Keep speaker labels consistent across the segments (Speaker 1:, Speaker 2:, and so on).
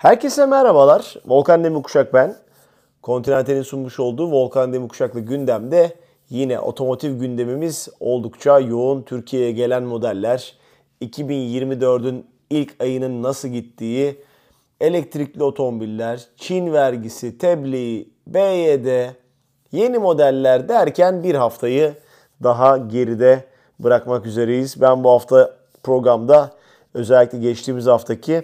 Speaker 1: Herkese merhabalar. Volkan Demirkuşak ben. Continental'in sunmuş olduğu Volkan Demirkuşak'la gündemde yine otomotiv gündemimiz oldukça yoğun. Türkiye'ye gelen modeller, 2024'ün ilk ayının nasıl gittiği, elektrikli otomobiller, Çin vergisi, tebliğ, BYD, yeni modeller derken bir haftayı daha geride bırakmak üzereyiz. Ben bu hafta programda özellikle geçtiğimiz haftaki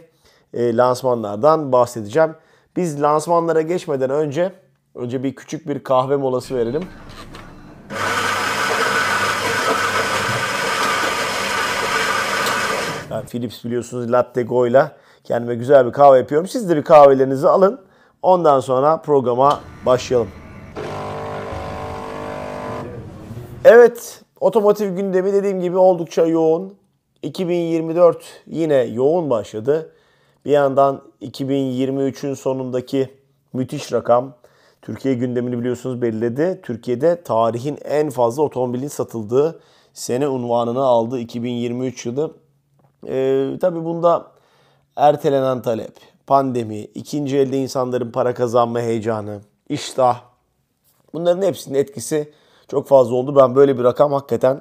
Speaker 1: e, lansmanlardan bahsedeceğim. Biz lansmanlara geçmeden önce önce bir küçük bir kahve molası verelim. Ben Philips biliyorsunuz Latte Go ile kendime güzel bir kahve yapıyorum. Siz de bir kahvelerinizi alın. Ondan sonra programa başlayalım. Evet, otomotiv gündemi dediğim gibi oldukça yoğun. 2024 yine yoğun başladı. Bir yandan 2023'ün sonundaki müthiş rakam Türkiye gündemini biliyorsunuz belirledi. Türkiye'de tarihin en fazla otomobilin satıldığı sene unvanını aldı 2023 yılı. Ee, tabii bunda ertelenen talep, pandemi, ikinci elde insanların para kazanma heyecanı, iştah bunların hepsinin etkisi çok fazla oldu. Ben böyle bir rakam hakikaten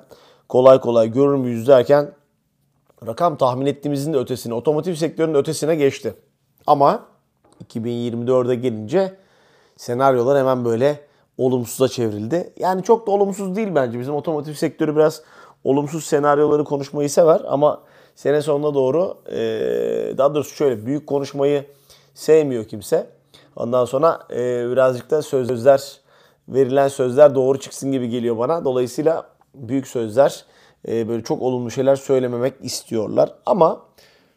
Speaker 1: kolay kolay görür müyüz derken rakam tahmin ettiğimizin de ötesine, otomotiv sektörünün ötesine geçti. Ama 2024'e gelince senaryolar hemen böyle olumsuza çevrildi. Yani çok da olumsuz değil bence. Bizim otomotiv sektörü biraz olumsuz senaryoları konuşmayı sever ama sene sonuna doğru daha doğrusu şöyle büyük konuşmayı sevmiyor kimse. Ondan sonra birazcık da sözler verilen sözler doğru çıksın gibi geliyor bana. Dolayısıyla büyük sözler e, böyle çok olumlu şeyler söylememek istiyorlar. Ama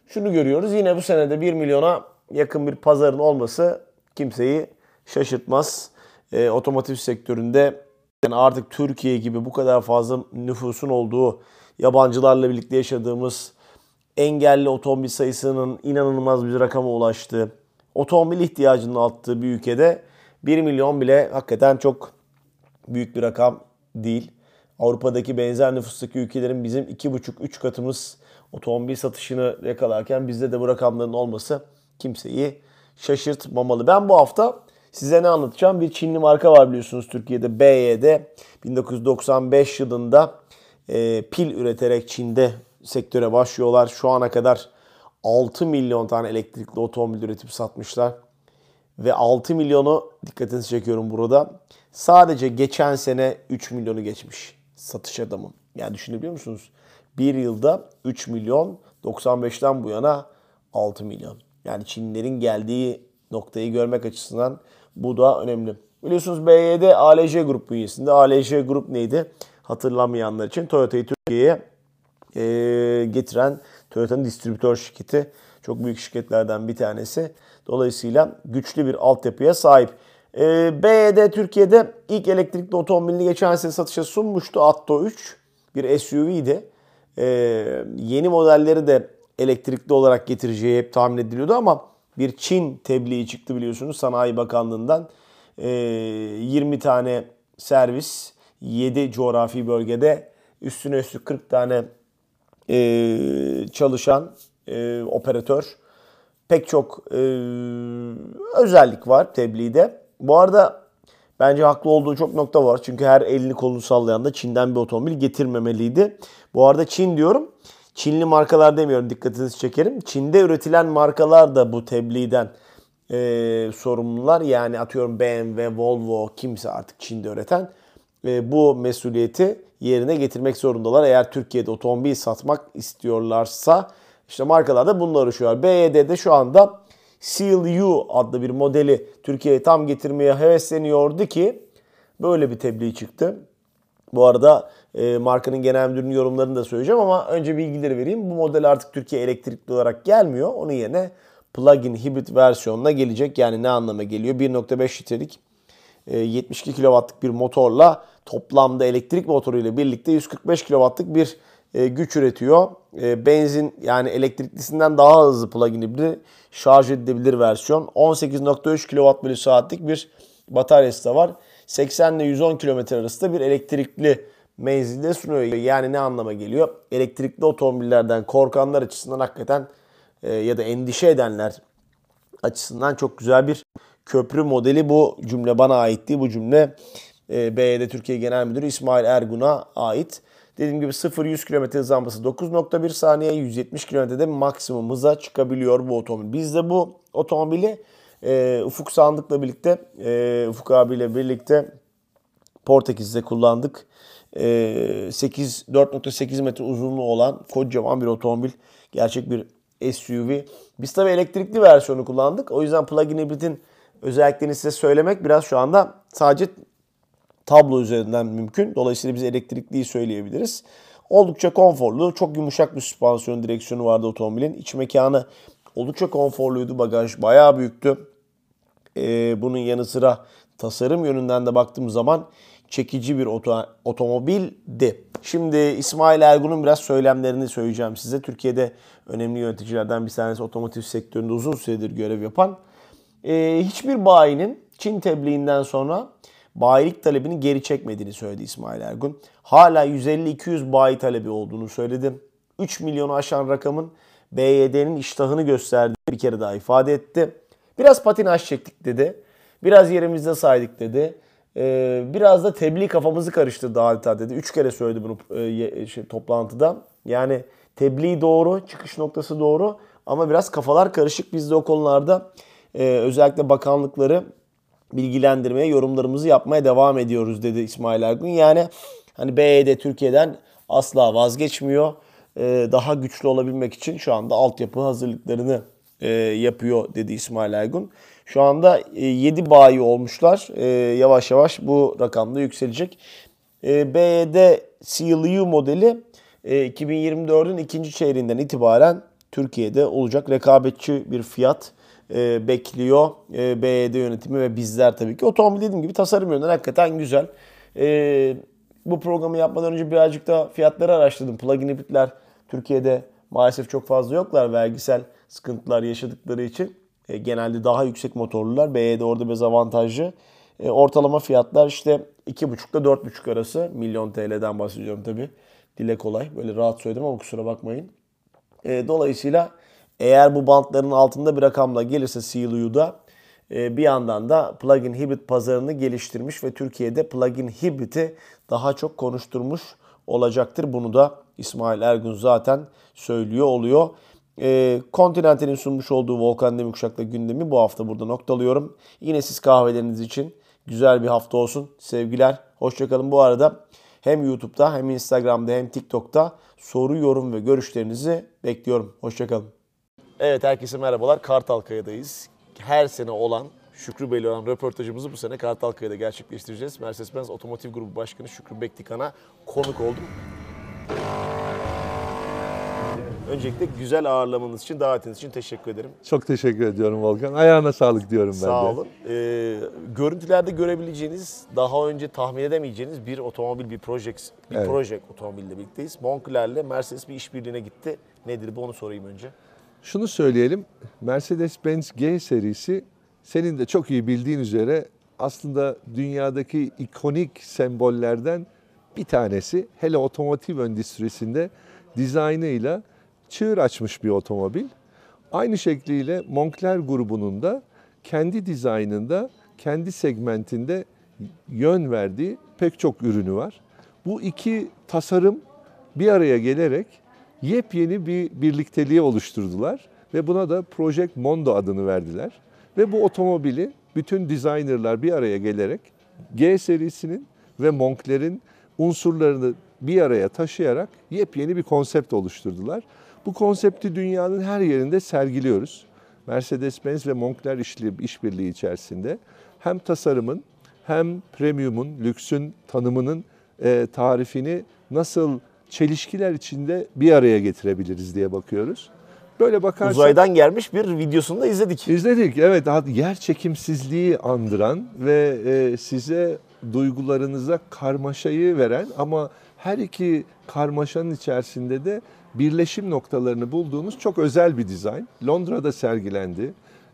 Speaker 1: şunu görüyoruz yine bu senede 1 milyona yakın bir pazarın olması kimseyi şaşırtmaz. E, otomotiv sektöründe yani artık Türkiye gibi bu kadar fazla nüfusun olduğu, yabancılarla birlikte yaşadığımız engelli otomobil sayısının inanılmaz bir rakama ulaştığı, otomobil ihtiyacının arttığı bir ülkede 1 milyon bile hakikaten çok büyük bir rakam değil. Avrupa'daki benzer nüfustaki ülkelerin bizim 2,5-3 katımız otomobil satışını yakalarken bizde de bu rakamların olması kimseyi şaşırtmamalı. Ben bu hafta size ne anlatacağım? Bir Çinli marka var biliyorsunuz Türkiye'de BYD 1995 yılında e, pil üreterek Çin'de sektöre başlıyorlar. Şu ana kadar 6 milyon tane elektrikli otomobil üretip satmışlar. Ve 6 milyonu dikkatinizi çekiyorum burada. Sadece geçen sene 3 milyonu geçmiş satış adamı. Yani düşünebiliyor musunuz? Bir yılda 3 milyon, 95'ten bu yana 6 milyon. Yani Çinlilerin geldiği noktayı görmek açısından bu da önemli. Biliyorsunuz BYD ALJ Grup bünyesinde. ALJ Grup neydi? Hatırlamayanlar için Toyota'yı Türkiye'ye e, getiren Toyota'nın distribütör şirketi. Çok büyük şirketlerden bir tanesi. Dolayısıyla güçlü bir altyapıya sahip. E, BYD Türkiye'de ilk elektrikli otomobilini geçen sene satışa sunmuştu. Atto 3 bir SUV'ydi. E, yeni modelleri de elektrikli olarak getireceği hep tahmin ediliyordu ama bir Çin tebliği çıktı biliyorsunuz Sanayi Bakanlığı'ndan. E, 20 tane servis 7 coğrafi bölgede üstüne üstü 40 tane e, çalışan e, operatör pek çok e, özellik var tebliğde. Bu arada bence haklı olduğu çok nokta var. Çünkü her elini kolunu sallayan da Çin'den bir otomobil getirmemeliydi. Bu arada Çin diyorum. Çinli markalar demiyorum dikkatinizi çekerim. Çin'de üretilen markalar da bu tebliğden e, sorumlular. Yani atıyorum BMW, Volvo kimse artık Çin'de üreten e, bu mesuliyeti yerine getirmek zorundalar. Eğer Türkiye'de otomobil satmak istiyorlarsa işte markalar da bununla uğraşıyorlar. BYD'de şu anda Seal U adlı bir modeli Türkiye'ye tam getirmeye hevesleniyordu ki böyle bir tebliğ çıktı. Bu arada e, markanın genel müdürünün yorumlarını da söyleyeceğim ama önce bilgileri vereyim. Bu model artık Türkiye elektrikli olarak gelmiyor. Onun yerine plug-in hibrit versiyonuna gelecek. Yani ne anlama geliyor? 1.5 litrelik 72 kW'lık bir motorla toplamda elektrik motoruyla birlikte 145 kW'lık bir e, güç üretiyor. E, benzin yani elektriklisinden daha hızlı plug-in hibrit şarj edilebilir versiyon. 18.3 kWh saatlik bir bataryası da var. 80 ile 110 km arasında bir elektrikli menzilde sunuyor. Yani ne anlama geliyor? Elektrikli otomobillerden korkanlar açısından hakikaten e, ya da endişe edenler açısından çok güzel bir köprü modeli. Bu cümle bana aitti. Bu cümle e, BYD Türkiye Genel Müdürü İsmail Ergun'a ait. Dediğim gibi 0-100 km hız alması 9.1 saniye, 170 km'de maksimum hıza çıkabiliyor bu otomobil. Biz de bu otomobili e, Ufuk Sandık'la birlikte, e, Ufuk abiyle birlikte Portekiz'de kullandık. E, 8 4.8 metre uzunluğu olan kocaman bir otomobil. Gerçek bir SUV. Biz tabii elektrikli versiyonu kullandık. O yüzden plug-in hibridin özelliklerini size söylemek biraz şu anda sadece tablo üzerinden mümkün. Dolayısıyla biz elektrikliyi söyleyebiliriz. Oldukça konforlu, çok yumuşak bir süspansiyon direksiyonu vardı otomobilin. İç mekanı oldukça konforluydu. Bagaj bayağı büyüktü. Ee, bunun yanı sıra tasarım yönünden de baktığım zaman çekici bir oto, otomobildi. Şimdi İsmail Ergun'un biraz söylemlerini söyleyeceğim size. Türkiye'de önemli yöneticilerden bir tanesi otomotiv sektöründe uzun süredir görev yapan. Ee, hiçbir bayinin Çin tebliğinden sonra bayilik talebini geri çekmediğini söyledi İsmail Ergun. Hala 150-200 bayi talebi olduğunu söyledi. 3 milyonu aşan rakamın BYD'nin iştahını gösterdiğini bir kere daha ifade etti. Biraz patinaj çektik dedi. Biraz yerimizde saydık dedi. Ee, biraz da tebliğ kafamızı karıştırdı adeta dedi. Üç kere söyledi bunu e, şey, toplantıda. Yani tebliğ doğru, çıkış noktası doğru ama biraz kafalar karışık. Biz de o konularda e, özellikle bakanlıkları bilgilendirmeye, yorumlarımızı yapmaya devam ediyoruz dedi İsmail Ergun. Yani hani BYD Türkiye'den asla vazgeçmiyor. Ee, daha güçlü olabilmek için şu anda altyapı hazırlıklarını e, yapıyor dedi İsmail Ergun. Şu anda 7 e, bayi olmuşlar. E, yavaş yavaş bu rakamda yükselecek. BYD CLU modeli 2024'ün ikinci çeyreğinden itibaren Türkiye'de olacak rekabetçi bir fiyat e, bekliyor e, BYD yönetimi ve bizler tabii ki. Otomobil dediğim gibi tasarım yönünden hakikaten güzel. E, bu programı yapmadan önce birazcık da fiyatları araştırdım. Plug-in hibritler Türkiye'de maalesef çok fazla yoklar vergisel sıkıntılar yaşadıkları için. E, genelde daha yüksek motorlular. BYD orada biraz avantajlı. E, ortalama fiyatlar işte 2,5 ile 4,5 arası. Milyon TL'den bahsediyorum tabii. Dile kolay. Böyle rahat söyledim ama kusura bakmayın. E, dolayısıyla eğer bu bantların altında bir rakamla gelirse CLU'da e, bir yandan da plug-in hibrit pazarını geliştirmiş ve Türkiye'de plug-in hibriti daha çok konuşturmuş olacaktır. Bunu da İsmail Ergun zaten söylüyor oluyor. E, Continental'in sunmuş olduğu Volkan Demirkuşak'la gündemi bu hafta burada noktalıyorum. Yine siz kahveleriniz için güzel bir hafta olsun. Sevgiler, hoşçakalın. Bu arada hem YouTube'da hem Instagram'da hem TikTok'ta soru, yorum ve görüşlerinizi bekliyorum. Hoşçakalın. Evet herkese merhabalar. Kartalkaya'dayız. Her sene olan Şükrü Bey'le olan röportajımızı bu sene Kartalkaya'da gerçekleştireceğiz. Mercedes-Benz Otomotiv Grubu Başkanı Şükrü Bektikan'a konuk oldum. Öncelikle güzel ağırlamanız için, davetiniz için teşekkür ederim.
Speaker 2: Çok teşekkür ediyorum Volkan. Ayağına sağlık diyorum ben
Speaker 1: Sağ
Speaker 2: de.
Speaker 1: olun. Ee, görüntülerde görebileceğiniz, daha önce tahmin edemeyeceğiniz bir otomobil, bir proje, bir
Speaker 2: Evet.
Speaker 1: proje otomobille birlikteyiz. Moncler'le Mercedes bir işbirliğine gitti. Nedir bu onu sorayım önce.
Speaker 2: Şunu söyleyelim. Mercedes-Benz G serisi senin de çok iyi bildiğin üzere aslında dünyadaki ikonik sembollerden bir tanesi. Hele otomotiv endüstrisinde dizaynıyla çığır açmış bir otomobil. Aynı şekliyle Moncler grubunun da kendi dizaynında, kendi segmentinde yön verdiği pek çok ürünü var. Bu iki tasarım bir araya gelerek yepyeni bir birlikteliği oluşturdular ve buna da Project Mondo adını verdiler. Ve bu otomobili bütün designerlar bir araya gelerek G serisinin ve Moncler'in unsurlarını bir araya taşıyarak yepyeni bir konsept oluşturdular. Bu konsepti dünyanın her yerinde sergiliyoruz. Mercedes-Benz ve Moncler işli- işbirliği içerisinde hem tasarımın hem premiumun, lüksün tanımının e, tarifini nasıl çelişkiler içinde bir araya getirebiliriz diye bakıyoruz. Böyle bakarsak
Speaker 1: Uzaydan gelmiş bir videosunu da izledik.
Speaker 2: izledik. Evet, yer çekimsizliği andıran ve e, size duygularınıza karmaşayı veren ama her iki karmaşanın içerisinde de birleşim noktalarını bulduğunuz çok özel bir dizayn. Londra'da sergilendi.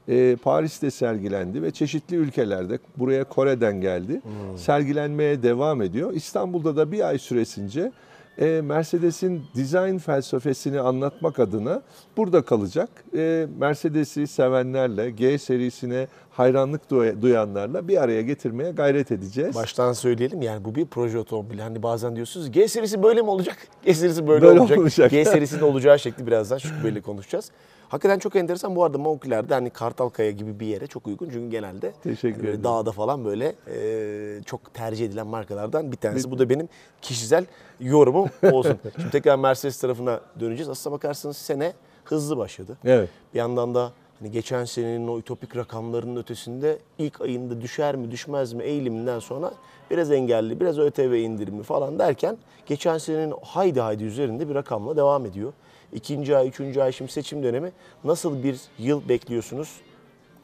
Speaker 2: e, Paris'te sergilendi ve çeşitli ülkelerde buraya Kore'den geldi. Sergilenmeye devam ediyor. İstanbul'da da bir ay süresince e, Mercedes'in dizayn felsefesini anlatmak adına burada kalacak. E, Mercedes'i sevenlerle, G serisine hayranlık duy- duyanlarla bir araya getirmeye gayret edeceğiz.
Speaker 1: Baştan söyleyelim yani bu bir proje otomobili. Hani bazen diyorsunuz G serisi böyle mi olacak? G serisi böyle,
Speaker 2: Böyle
Speaker 1: olacak.
Speaker 2: olacak.
Speaker 1: G serisinin olacağı şekli birazdan Şükrü Bey'le konuşacağız. Hakikaten çok enteresan. Bu arada Monkey'lerde hani Kartalkaya gibi bir yere çok uygun. Çünkü genelde
Speaker 2: Teşekkür
Speaker 1: hani böyle dağda falan böyle e, çok tercih edilen markalardan bir tanesi. Bu da benim kişisel yorumum olsun. Şimdi tekrar Mercedes tarafına döneceğiz. Aslına bakarsanız sene hızlı başladı.
Speaker 2: Evet.
Speaker 1: Bir yandan da hani geçen senenin o ütopik rakamlarının ötesinde ilk ayında düşer mi düşmez mi eğiliminden sonra biraz engelli, biraz ÖTV indirimi falan derken geçen senenin haydi haydi üzerinde bir rakamla devam ediyor. İkinci ay, üçüncü ay şimdi seçim dönemi nasıl bir yıl bekliyorsunuz?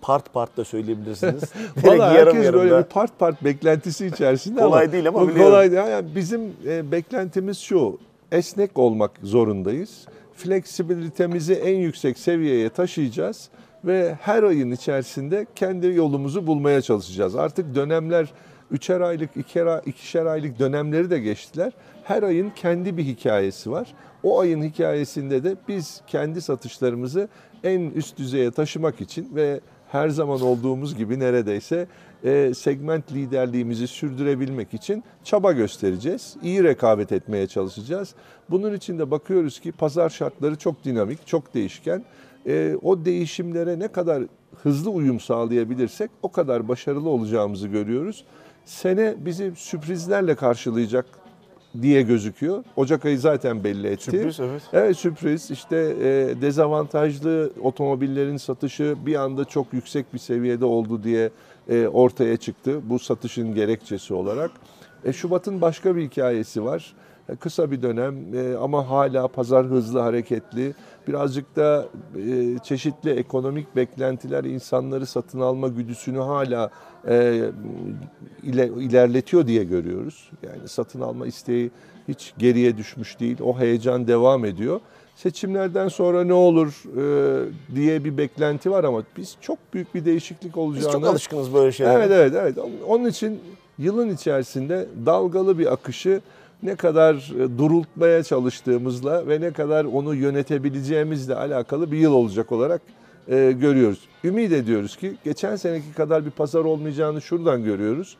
Speaker 1: Part part da söyleyebilirsiniz.
Speaker 2: Valla herkes
Speaker 1: yarım
Speaker 2: böyle bir part part beklentisi içerisinde
Speaker 1: Kolay değil ama biliyorum.
Speaker 2: kolay değil. Yani bizim e, beklentimiz şu. Esnek olmak zorundayız. Fleksibilitemizi en yüksek seviyeye taşıyacağız ve her ayın içerisinde kendi yolumuzu bulmaya çalışacağız. Artık dönemler üçer aylık, iker, ikişer aylık dönemleri de geçtiler. Her ayın kendi bir hikayesi var. O ayın hikayesinde de biz kendi satışlarımızı en üst düzeye taşımak için ve her zaman olduğumuz gibi neredeyse e, segment liderliğimizi sürdürebilmek için çaba göstereceğiz. İyi rekabet etmeye çalışacağız. Bunun için de bakıyoruz ki pazar şartları çok dinamik, çok değişken. E, o değişimlere ne kadar hızlı uyum sağlayabilirsek o kadar başarılı olacağımızı görüyoruz. Sene bizi sürprizlerle karşılayacak diye gözüküyor. Ocak ayı zaten belli etti.
Speaker 1: Sürpriz evet.
Speaker 2: Evet sürpriz. İşte e, dezavantajlı otomobillerin satışı bir anda çok yüksek bir seviyede oldu diye e, ortaya çıktı. Bu satışın gerekçesi olarak. E, Şubat'ın başka bir hikayesi var. E, kısa bir dönem e, ama hala pazar hızlı hareketli. Birazcık da e, çeşitli ekonomik beklentiler insanları satın alma güdüsünü hala ile, ilerletiyor diye görüyoruz. Yani satın alma isteği hiç geriye düşmüş değil. O heyecan devam ediyor. Seçimlerden sonra ne olur e, diye bir beklenti var ama biz çok büyük bir değişiklik
Speaker 1: Biz
Speaker 2: olacağını...
Speaker 1: çok alışkınız böyle şeylere.
Speaker 2: Evet evet evet. Onun için yılın içerisinde dalgalı bir akışı ne kadar e, durultmaya çalıştığımızla ve ne kadar onu yönetebileceğimizle alakalı bir yıl olacak olarak e, görüyoruz. Ümit ediyoruz ki geçen seneki kadar bir pazar olmayacağını şuradan görüyoruz.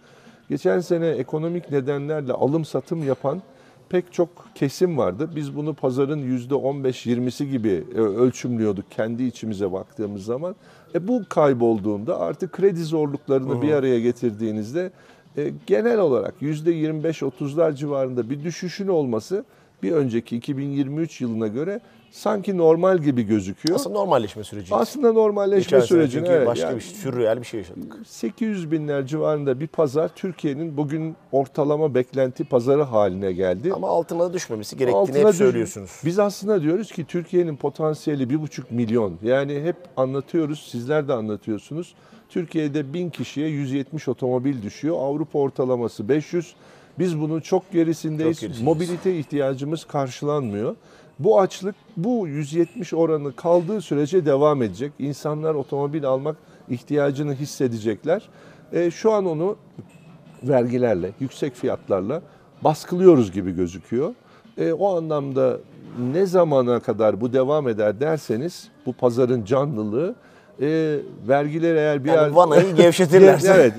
Speaker 2: Geçen sene ekonomik nedenlerle alım satım yapan pek çok kesim vardı. Biz bunu pazarın %15-20'si gibi e, ölçümlüyorduk kendi içimize baktığımız zaman. E bu kaybolduğunda artık kredi zorluklarını bir araya getirdiğinizde genel olarak %25-30'lar civarında bir düşüşün olması bir önceki 2023 yılına göre sanki normal gibi gözüküyor.
Speaker 1: Aslında normalleşme süreci.
Speaker 2: Aslında normalleşme
Speaker 1: Geçen
Speaker 2: sürecine
Speaker 1: çünkü
Speaker 2: evet,
Speaker 1: başka
Speaker 2: yani
Speaker 1: bir sürreal bir şey yaşadık.
Speaker 2: 800 binler civarında bir pazar Türkiye'nin bugün ortalama beklenti pazarı haline geldi.
Speaker 1: Ama altına da düşmemesi gerektiğini
Speaker 2: Altına
Speaker 1: hep
Speaker 2: düş-
Speaker 1: söylüyorsunuz.
Speaker 2: Biz aslında diyoruz ki Türkiye'nin potansiyeli bir buçuk milyon. Yani hep anlatıyoruz, sizler de anlatıyorsunuz. Türkiye'de bin kişiye 170 otomobil düşüyor. Avrupa ortalaması 500. Biz bunun çok gerisindeyiz.
Speaker 1: Çok gerisindeyiz.
Speaker 2: Mobilite ihtiyacımız karşılanmıyor. Bu açlık bu 170 oranı kaldığı sürece devam edecek. İnsanlar otomobil almak ihtiyacını hissedecekler. E, şu an onu vergilerle, yüksek fiyatlarla baskılıyoruz gibi gözüküyor. E, o anlamda ne zamana kadar bu devam eder derseniz bu pazarın canlılığı e, vergiler eğer bir
Speaker 1: Yani
Speaker 2: yer-
Speaker 1: vanayı gevşetirlerse.
Speaker 2: evet.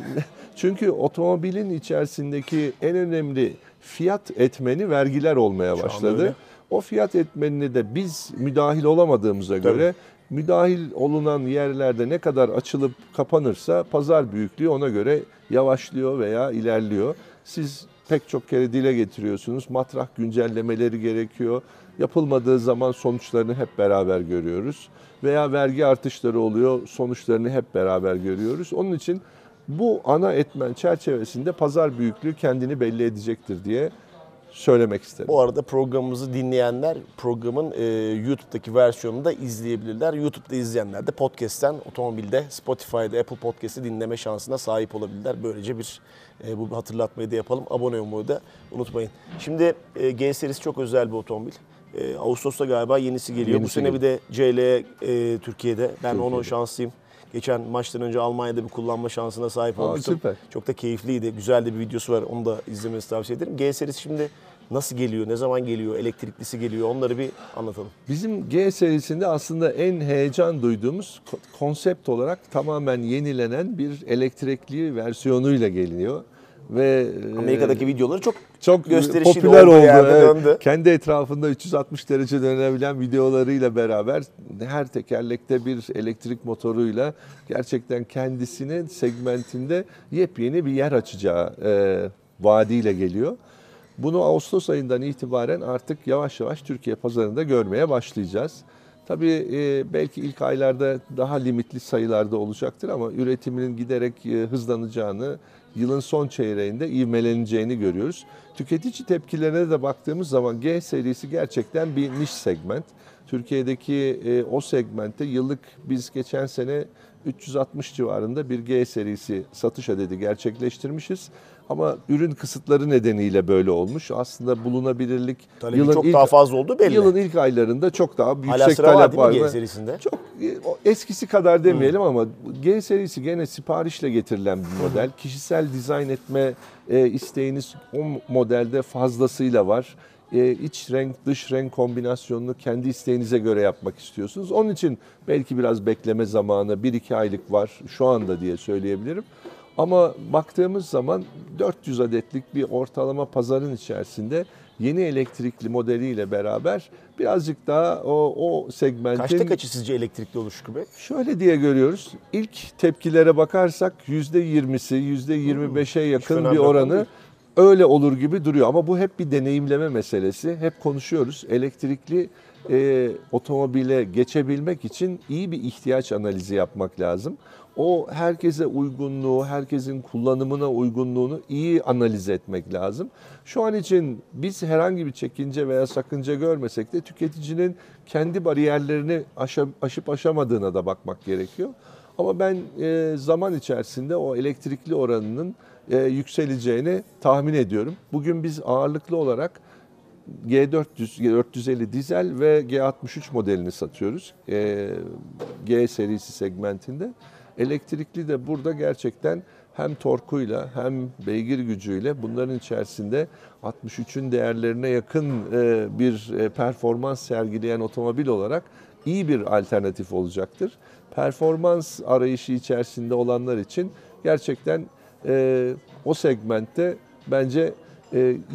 Speaker 2: Çünkü otomobilin içerisindeki en önemli fiyat etmeni vergiler olmaya başladı. O fiyat etmenine de biz müdahil olamadığımıza göre müdahil olunan yerlerde ne kadar açılıp kapanırsa pazar büyüklüğü ona göre yavaşlıyor veya ilerliyor. Siz pek çok kere dile getiriyorsunuz. Matrah güncellemeleri gerekiyor. Yapılmadığı zaman sonuçlarını hep beraber görüyoruz. Veya vergi artışları oluyor. Sonuçlarını hep beraber görüyoruz. Onun için bu ana etmen çerçevesinde pazar büyüklüğü kendini belli edecektir diye söylemek isterim.
Speaker 1: Bu arada programımızı dinleyenler programın e, YouTube'daki versiyonunu da izleyebilirler. YouTube'da izleyenler de podcast'ten otomobilde Spotify'da Apple Podcast'i dinleme şansına sahip olabilirler. Böylece bir e, bu hatırlatmayı da yapalım. Abone olmayı da unutmayın. Şimdi e, G serisi çok özel bir otomobil. E, Ağustos'ta galiba yenisi geliyor. bu
Speaker 2: Yenisi
Speaker 1: sene
Speaker 2: geliyor.
Speaker 1: bir de CL e, Türkiye'de. Ben onu
Speaker 2: Türkiye'de.
Speaker 1: şanslıyım. Geçen maçtan önce Almanya'da bir kullanma şansına sahip
Speaker 2: Aa,
Speaker 1: olmuştum.
Speaker 2: süper.
Speaker 1: Çok da keyifliydi. Güzel de bir videosu var. Onu da izlemenizi tavsiye ederim. G serisi şimdi Nasıl geliyor, ne zaman geliyor, elektriklisi geliyor onları bir anlatalım.
Speaker 2: Bizim G serisinde aslında en heyecan duyduğumuz ko- konsept olarak tamamen yenilenen bir elektrikli versiyonuyla geliyor. Ve e,
Speaker 1: Amerika'daki videoları çok
Speaker 2: çok
Speaker 1: gösterişli
Speaker 2: popüler oldu. evet.
Speaker 1: döndü.
Speaker 2: Kendi etrafında 360 derece dönebilen videolarıyla beraber her tekerlekte bir elektrik motoruyla gerçekten kendisinin segmentinde yepyeni bir yer açacağı e, vaadiyle geliyor. Bunu Ağustos ayından itibaren artık yavaş yavaş Türkiye pazarında görmeye başlayacağız. Tabii e, belki ilk aylarda daha limitli sayılarda olacaktır ama üretiminin giderek e, hızlanacağını, yılın son çeyreğinde ivmeleneceğini görüyoruz. Tüketici tepkilerine de baktığımız zaman G serisi gerçekten bir niş segment. Türkiye'deki e, o segmentte yıllık biz geçen sene 360 civarında bir G serisi satış adedi gerçekleştirmişiz. Ama ürün kısıtları nedeniyle böyle olmuş. Aslında bulunabilirlik
Speaker 1: Talebi çok daha fazla olduğu belli.
Speaker 2: Yılın ilk aylarında çok daha
Speaker 1: Hala
Speaker 2: yüksek
Speaker 1: sıra var
Speaker 2: talep var.
Speaker 1: G serisinde?
Speaker 2: Çok e, eskisi kadar demeyelim ama G serisi gene siparişle getirilen bir model. Kişisel dizayn etme e, isteğiniz o modelde fazlasıyla var. E, iç renk dış renk kombinasyonunu kendi isteğinize göre yapmak istiyorsunuz. Onun için belki biraz bekleme zamanı 1-2 aylık var şu anda diye söyleyebilirim. Ama baktığımız zaman 400 adetlik bir ortalama pazarın içerisinde yeni elektrikli modeliyle beraber birazcık daha o, o segmentin...
Speaker 1: Kaçta kaçı sizce elektrikli olur Şükrü Bey?
Speaker 2: Şöyle diye görüyoruz. İlk tepkilere bakarsak %20'si, %25'e yakın
Speaker 1: fena
Speaker 2: bir oranı
Speaker 1: değil.
Speaker 2: öyle olur gibi duruyor. Ama bu hep bir deneyimleme meselesi. Hep konuşuyoruz. Elektrikli e, otomobile geçebilmek için iyi bir ihtiyaç analizi yapmak lazım. O herkese uygunluğu, herkesin kullanımına uygunluğunu iyi analiz etmek lazım. Şu an için biz herhangi bir çekince veya sakınca görmesek de tüketicinin kendi bariyerlerini aşıp aşamadığına da bakmak gerekiyor. Ama ben e, zaman içerisinde o elektrikli oranının e, yükseleceğini tahmin ediyorum. Bugün biz ağırlıklı olarak G400, G450 dizel ve G63 modelini satıyoruz. E, G serisi segmentinde. Elektrikli de burada gerçekten hem torkuyla hem beygir gücüyle bunların içerisinde 63'ün değerlerine yakın e, bir e, performans sergileyen otomobil olarak iyi bir alternatif olacaktır. Performans arayışı içerisinde olanlar için gerçekten o segmentte bence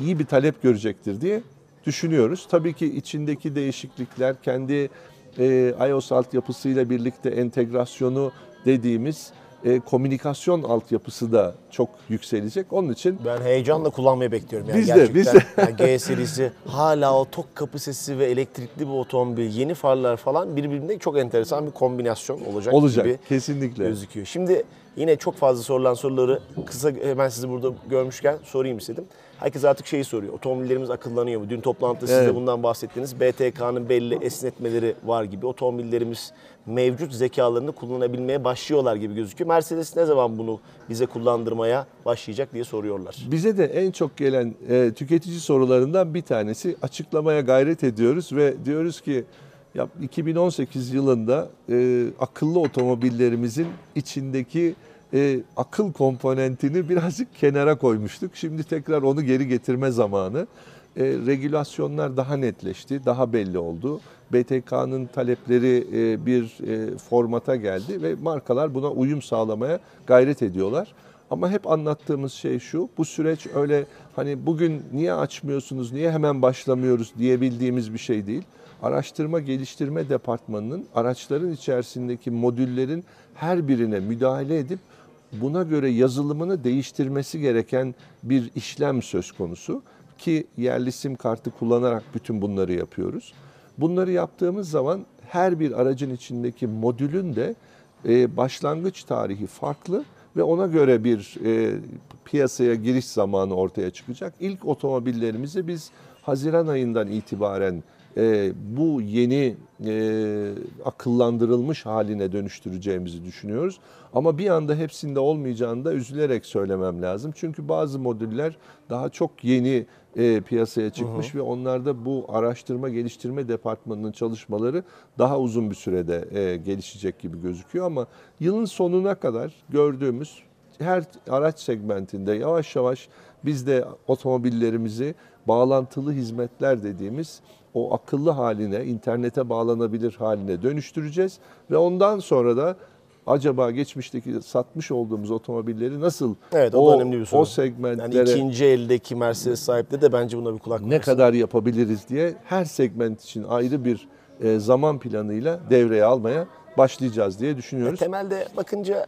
Speaker 2: iyi bir talep görecektir diye düşünüyoruz. Tabii ki içindeki değişiklikler kendi e, iOS altyapısıyla birlikte entegrasyonu dediğimiz e, komünikasyon altyapısı da çok yükselecek. Onun için
Speaker 1: Ben heyecanla kullanmayı bekliyorum. Yani
Speaker 2: Biz de, biz de.
Speaker 1: yani G serisi hala o tok kapı sesi ve elektrikli bir otomobil, yeni farlar falan birbirinde çok enteresan bir kombinasyon olacak,
Speaker 2: olacak
Speaker 1: gibi
Speaker 2: kesinlikle.
Speaker 1: gözüküyor. Şimdi yine çok fazla sorulan soruları kısa hemen sizi burada görmüşken sorayım istedim. Herkes artık şeyi soruyor. Otomobillerimiz akıllanıyor mu? Dün toplantıda siz
Speaker 2: Evet.
Speaker 1: de bundan bahsettiniz. BTK'nın belli esnetmeleri var gibi. Otomobillerimiz mevcut zekalarını kullanabilmeye başlıyorlar gibi gözüküyor. Mercedes ne zaman bunu bize kullandırmaya başlayacak diye soruyorlar.
Speaker 2: Bize de en çok gelen e, tüketici sorularından bir tanesi açıklamaya gayret ediyoruz ve diyoruz ki ya 2018 yılında e, akıllı otomobillerimizin içindeki e, akıl komponentini birazcık kenara koymuştuk. Şimdi tekrar onu geri getirme zamanı. E, regülasyonlar daha netleşti, daha belli oldu. BTK'nın talepleri e, bir e, formata geldi ve markalar buna uyum sağlamaya gayret ediyorlar. Ama hep anlattığımız şey şu, bu süreç öyle hani bugün niye açmıyorsunuz, niye hemen başlamıyoruz diyebildiğimiz bir şey değil. Araştırma Geliştirme Departmanı'nın araçların içerisindeki modüllerin her birine müdahale edip buna göre yazılımını değiştirmesi gereken bir işlem söz konusu ki yerli sim kartı kullanarak bütün bunları yapıyoruz. Bunları yaptığımız zaman her bir aracın içindeki modülün de e, başlangıç tarihi farklı ve ona göre bir e, piyasaya giriş zamanı ortaya çıkacak. İlk otomobillerimizi biz Haziran ayından itibaren e, bu yeni e, akıllandırılmış haline dönüştüreceğimizi düşünüyoruz. Ama bir anda hepsinde olmayacağını da üzülerek söylemem lazım. Çünkü bazı modüller daha çok yeni e, piyasaya çıkmış ve onlarda bu araştırma geliştirme departmanının çalışmaları daha uzun bir sürede e, gelişecek gibi gözüküyor. Ama yılın sonuna kadar gördüğümüz her araç segmentinde yavaş yavaş Biz de otomobillerimizi bağlantılı hizmetler dediğimiz o akıllı haline, internete bağlanabilir haline dönüştüreceğiz ve ondan sonra da acaba geçmişteki satmış olduğumuz otomobilleri nasıl
Speaker 1: Evet o, da önemli bir soru.
Speaker 2: o
Speaker 1: Yani
Speaker 2: segmentlere
Speaker 1: ikinci eldeki Mercedes sahipleri de bence buna bir kulak
Speaker 2: ne kadar yapabiliriz diye her segment için ayrı bir e, zaman planıyla devreye almaya başlayacağız diye düşünüyoruz.
Speaker 1: Temelde bakınca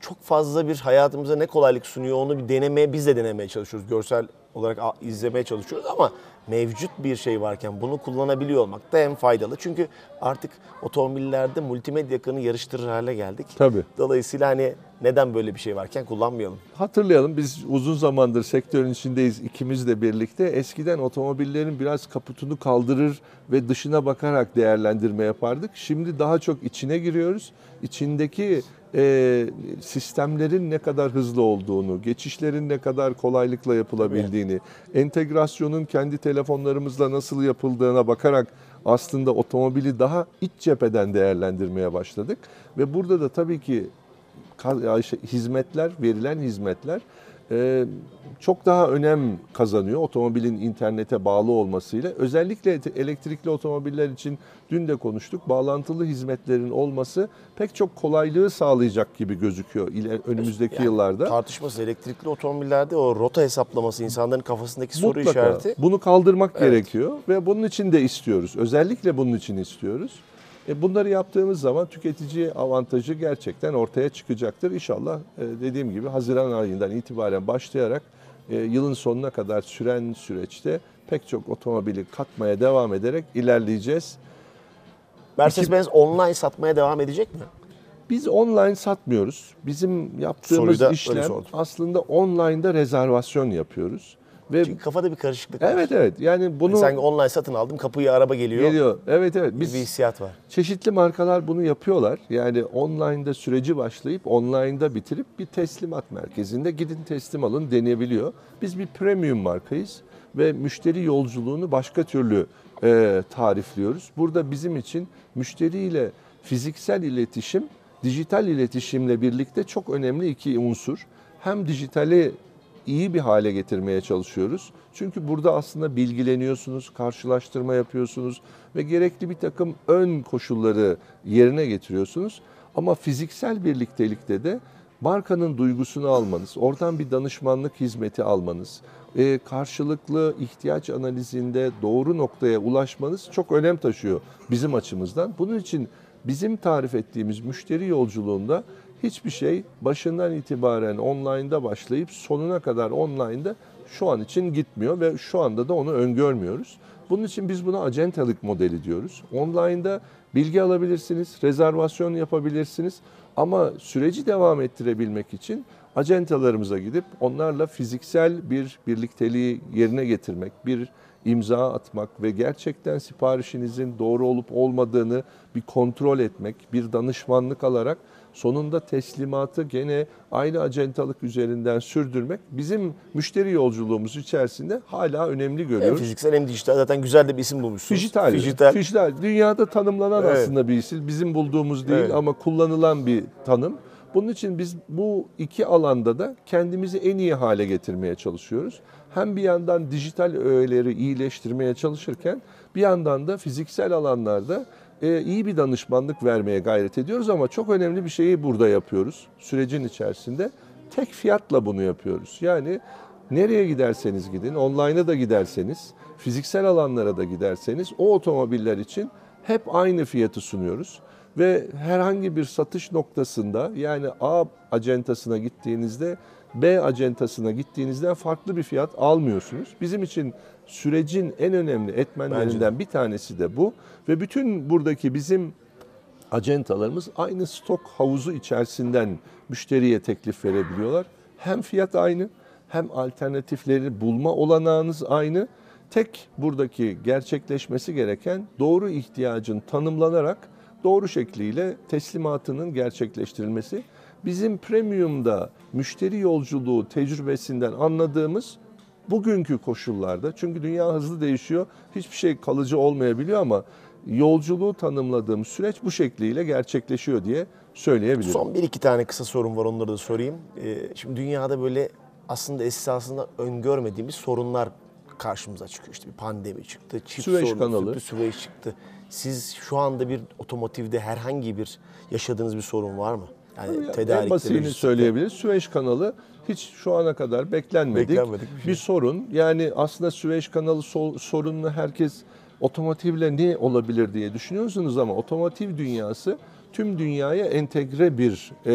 Speaker 1: çok fazla bir hayatımıza ne kolaylık sunuyor onu bir denemeye biz de denemeye çalışıyoruz. Görsel olarak izlemeye çalışıyoruz ama mevcut bir şey varken bunu kullanabiliyor olmak da en faydalı. Çünkü artık otomobillerde multimedya ekranı yarıştırır hale geldik.
Speaker 2: Tabii.
Speaker 1: Dolayısıyla hani neden böyle bir şey varken kullanmayalım.
Speaker 2: Hatırlayalım biz uzun zamandır sektörün içindeyiz ikimiz de birlikte. Eskiden otomobillerin biraz kaputunu kaldırır ve dışına bakarak değerlendirme yapardık. Şimdi daha çok içine giriyoruz. İçindeki e, sistemlerin ne kadar hızlı olduğunu, geçişlerin ne kadar kolaylıkla yapılabildiğini, entegrasyonun kendi telefonlarımızla nasıl yapıldığına bakarak aslında otomobili daha iç cepheden değerlendirmeye başladık. Ve burada da tabii ki hizmetler, verilen hizmetler çok daha önem kazanıyor otomobilin internete bağlı olmasıyla. Özellikle elektrikli otomobiller için dün de konuştuk. Bağlantılı hizmetlerin olması pek çok kolaylığı sağlayacak gibi gözüküyor önümüzdeki
Speaker 1: Yani
Speaker 2: yıllarda.
Speaker 1: Tartışması elektrikli otomobillerde o rota hesaplaması insanların kafasındaki soru
Speaker 2: Mutlaka
Speaker 1: işareti.
Speaker 2: bunu kaldırmak
Speaker 1: Evet.
Speaker 2: gerekiyor ve bunun için de istiyoruz. Özellikle bunun için istiyoruz. E bunları yaptığımız zaman tüketici avantajı gerçekten ortaya çıkacaktır. İnşallah e, dediğim gibi Haziran ayından itibaren başlayarak e, yılın sonuna kadar süren süreçte pek çok otomobili katmaya devam ederek ilerleyeceğiz.
Speaker 1: Mercedes-Benz online satmaya devam edecek mi?
Speaker 2: Biz online satmıyoruz. Bizim yaptığımız
Speaker 1: Soruyu
Speaker 2: işlem aslında online'da rezervasyon yapıyoruz. Ve
Speaker 1: Çünkü kafada bir karışıklık var.
Speaker 2: evet evet yani bunu
Speaker 1: Sen online satın aldım kapıya araba geliyor.
Speaker 2: geliyor. Evet evet
Speaker 1: Bir
Speaker 2: biz
Speaker 1: hissiyat var.
Speaker 2: Çeşitli markalar bunu yapıyorlar. Yani online'da süreci başlayıp online'da bitirip bir teslimat merkezinde gidin teslim alın deneyebiliyor. Biz bir premium markayız ve müşteri yolculuğunu başka türlü e, tarifliyoruz. Burada bizim için müşteriyle fiziksel iletişim, dijital iletişimle birlikte çok önemli iki unsur. Hem dijitali iyi bir hale getirmeye çalışıyoruz. Çünkü burada aslında bilgileniyorsunuz, karşılaştırma yapıyorsunuz ve gerekli bir takım ön koşulları yerine getiriyorsunuz. Ama fiziksel birliktelikte de markanın duygusunu almanız, oradan bir danışmanlık hizmeti almanız, e, karşılıklı ihtiyaç analizinde doğru noktaya ulaşmanız çok önem taşıyor bizim açımızdan. Bunun için bizim tarif ettiğimiz müşteri yolculuğunda hiçbir şey başından itibaren online'da başlayıp sonuna kadar online'da şu an için gitmiyor ve şu anda da onu öngörmüyoruz. Bunun için biz buna acentalık modeli diyoruz. Online'da bilgi alabilirsiniz, rezervasyon yapabilirsiniz ama süreci devam ettirebilmek için acentalarımıza gidip onlarla fiziksel bir birlikteliği yerine getirmek, bir imza atmak ve gerçekten siparişinizin doğru olup olmadığını bir kontrol etmek, bir danışmanlık alarak sonunda teslimatı gene aynı acentalık üzerinden sürdürmek bizim müşteri yolculuğumuz içerisinde hala önemli
Speaker 1: Hem
Speaker 2: görüyoruz.
Speaker 1: fiziksel hem dijital. Zaten güzel de bir isim bulmuşsunuz.
Speaker 2: Dijital.
Speaker 1: Dijital.
Speaker 2: Dijital. Dünyada tanımlanan
Speaker 1: Evet.
Speaker 2: aslında bir isim. Bizim bulduğumuz değil
Speaker 1: Evet.
Speaker 2: ama kullanılan bir tanım. Bunun için biz bu iki alanda da kendimizi en iyi hale getirmeye çalışıyoruz. Hem bir yandan dijital öğeleri iyileştirmeye çalışırken bir yandan da fiziksel alanlarda e, iyi bir danışmanlık vermeye gayret ediyoruz ama çok önemli bir şeyi burada yapıyoruz sürecin içerisinde. Tek fiyatla bunu yapıyoruz. Yani Nereye giderseniz gidin, online'a da giderseniz, fiziksel alanlara da giderseniz o otomobiller için hep aynı fiyatı sunuyoruz. Ve herhangi bir satış noktasında yani A acentasına gittiğinizde B acentasına gittiğinizden farklı bir fiyat almıyorsunuz. Bizim için sürecin en önemli etmenlerinden bir tanesi de bu. Ve bütün buradaki bizim acentalarımız aynı stok havuzu içerisinden müşteriye teklif verebiliyorlar. Hem fiyat aynı hem alternatifleri bulma olanağınız aynı. Tek buradaki gerçekleşmesi gereken doğru ihtiyacın tanımlanarak doğru şekliyle teslimatının gerçekleştirilmesi. Bizim premiumda müşteri yolculuğu tecrübesinden anladığımız bugünkü koşullarda çünkü dünya hızlı değişiyor. Hiçbir şey kalıcı olmayabiliyor ama yolculuğu tanımladığım süreç bu şekliyle gerçekleşiyor diye söyleyebilirim.
Speaker 1: Son bir iki tane kısa sorum var onları da sorayım. Ee, şimdi dünyada böyle aslında esasında öngörmediğimiz sorunlar karşımıza çıkıyor. İşte bir pandemi çıktı, çip
Speaker 2: Süveyş
Speaker 1: sorunu
Speaker 2: kanalı.
Speaker 1: çıktı, Süveyş çıktı. Siz şu anda bir otomotivde herhangi bir yaşadığınız bir sorun var mı? Yani
Speaker 2: en
Speaker 1: tedarikte,
Speaker 2: basitini
Speaker 1: lojistikte.
Speaker 2: söyleyebiliriz. Süveyş kanalı hiç şu ana kadar beklenmedik,
Speaker 1: Beklenmedik bir
Speaker 2: bir,
Speaker 1: şey.
Speaker 2: sorun. Yani aslında Süveyş kanalı so- sorununu herkes otomotivle ne olabilir diye düşünüyorsunuz ama otomotiv dünyası tüm dünyaya entegre bir e,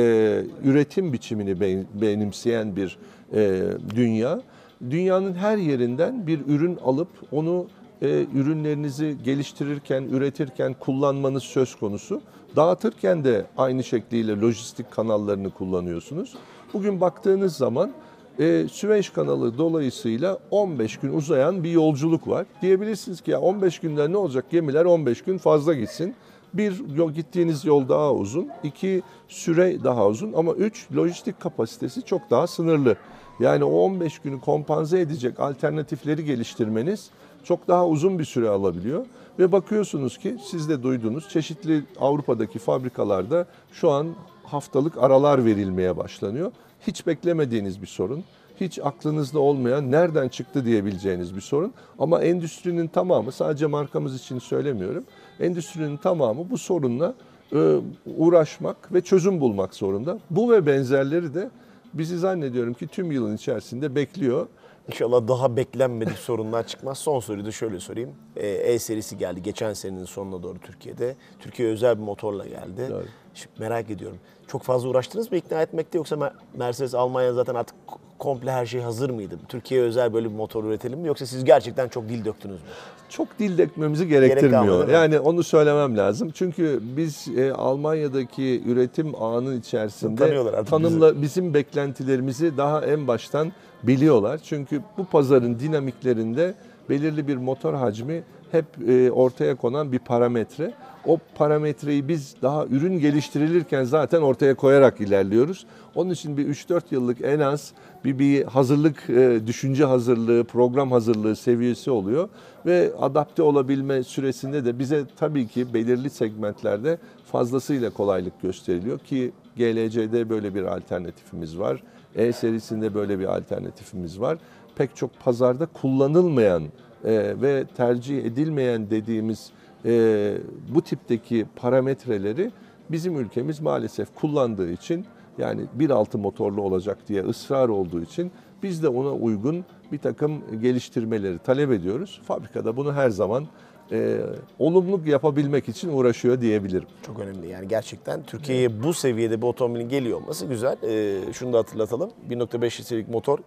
Speaker 2: üretim biçimini be- benimseyen bir e, dünya. Dünyanın her yerinden bir ürün alıp onu e, ürünlerinizi geliştirirken, üretirken kullanmanız söz konusu. Dağıtırken de aynı şekliyle lojistik kanallarını kullanıyorsunuz. Bugün baktığınız zaman e, Süveyş kanalı dolayısıyla 15 gün uzayan bir yolculuk var. Diyebilirsiniz ki ya 15 günden ne olacak gemiler 15 gün fazla gitsin. Bir, gittiğiniz yol daha uzun. iki süre daha uzun. Ama üç, lojistik kapasitesi çok daha sınırlı. Yani o 15 günü kompanze edecek alternatifleri geliştirmeniz çok daha uzun bir süre alabiliyor. Ve bakıyorsunuz ki siz de duydunuz çeşitli Avrupa'daki fabrikalarda şu an haftalık aralar verilmeye başlanıyor. Hiç beklemediğiniz bir sorun hiç aklınızda olmayan nereden çıktı diyebileceğiniz bir sorun. Ama endüstrinin tamamı sadece markamız için söylemiyorum. Endüstrinin tamamı bu sorunla e, uğraşmak ve çözüm bulmak zorunda. Bu ve benzerleri de bizi zannediyorum ki tüm yılın içerisinde bekliyor.
Speaker 1: İnşallah daha beklenmedik sorunlar çıkmaz. Son soruyu da şöyle sorayım. Ee, E serisi geldi geçen senenin sonuna doğru Türkiye'de. Türkiye'ye özel bir motorla geldi.
Speaker 2: Evet.
Speaker 1: Şimdi merak ediyorum. Çok fazla uğraştınız mı ikna etmekte yoksa Mer- Mercedes Almanya zaten artık komple her şey hazır mıydı? Türkiye'ye özel böyle bir motor üretelim mi yoksa siz gerçekten çok dil döktünüz mü?
Speaker 2: çok dil dökmemizi
Speaker 1: Gerek
Speaker 2: gerektirmiyor.
Speaker 1: mi?
Speaker 2: yani onu söylemem lazım. Çünkü biz e, Almanya'daki üretim ağının içerisinde tanımla bizim beklentilerimizi daha en baştan biliyorlar. Çünkü bu pazarın dinamiklerinde belirli bir motor hacmi hep e, ortaya konan bir parametre. O parametreyi biz daha ürün geliştirilirken zaten ortaya koyarak ilerliyoruz. Onun için bir 3-4 yıllık en az bir, bir hazırlık, e, düşünce hazırlığı, program hazırlığı seviyesi oluyor. Ve adapte olabilme süresinde de bize tabii ki belirli segmentlerde fazlasıyla kolaylık gösteriliyor ki GLC'de böyle bir alternatifimiz var. E serisinde böyle bir alternatifimiz var. Pek çok pazarda kullanılmayan e, ve tercih edilmeyen dediğimiz e, bu tipteki parametreleri bizim ülkemiz maalesef kullandığı için yani 1.6 motorlu olacak diye ısrar olduğu için biz de ona uygun bir takım geliştirmeleri talep ediyoruz. Fabrikada bunu her zaman e, olumlu yapabilmek için uğraşıyor diyebilirim.
Speaker 1: Çok önemli yani gerçekten Türkiye'ye bu seviyede bir otomobilin geliyor olması güzel. Ee, şunu da hatırlatalım. 1.5 litrelik motor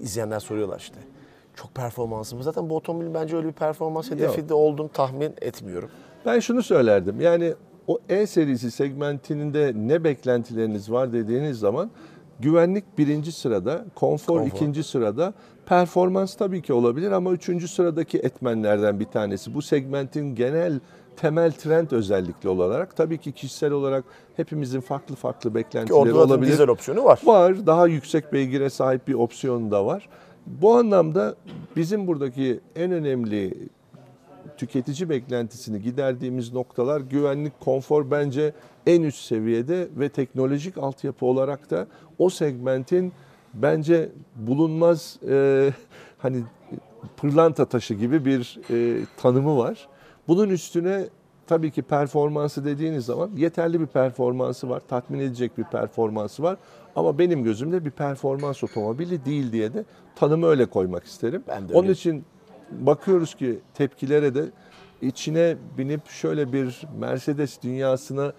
Speaker 1: izleyenler soruyorlar işte. Çok performanslı mı? Zaten bu otomobilin bence öyle bir performans hedefi de olduğunu tahmin etmiyorum.
Speaker 2: Ben şunu söylerdim. Yani o E serisi segmentinde ne beklentileriniz var dediğiniz zaman güvenlik birinci sırada, konfor,
Speaker 1: Konfor.
Speaker 2: ikinci sırada, performans tabii ki olabilir ama üçüncü sıradaki etmenlerden bir tanesi. Bu segmentin genel temel trend özellikle olarak tabii ki kişisel olarak hepimizin farklı farklı beklentileri
Speaker 1: orada
Speaker 2: olabilir.
Speaker 1: dizel opsiyonu var.
Speaker 2: Var. Daha yüksek beygire sahip bir opsiyon da var. Bu anlamda bizim buradaki en önemli tüketici beklentisini giderdiğimiz noktalar güvenlik, konfor bence en üst seviyede ve teknolojik altyapı olarak da o segmentin bence bulunmaz e, hani pırlanta taşı gibi bir e, tanımı var. Bunun üstüne tabii ki performansı dediğiniz zaman yeterli bir performansı var, tatmin edecek bir performansı var. Ama benim gözümde bir performans otomobili değil diye de tanımı öyle koymak isterim.
Speaker 1: Ben de
Speaker 2: Onun
Speaker 1: öyle.
Speaker 2: için bakıyoruz ki tepkilere de içine binip şöyle bir Mercedes dünyasına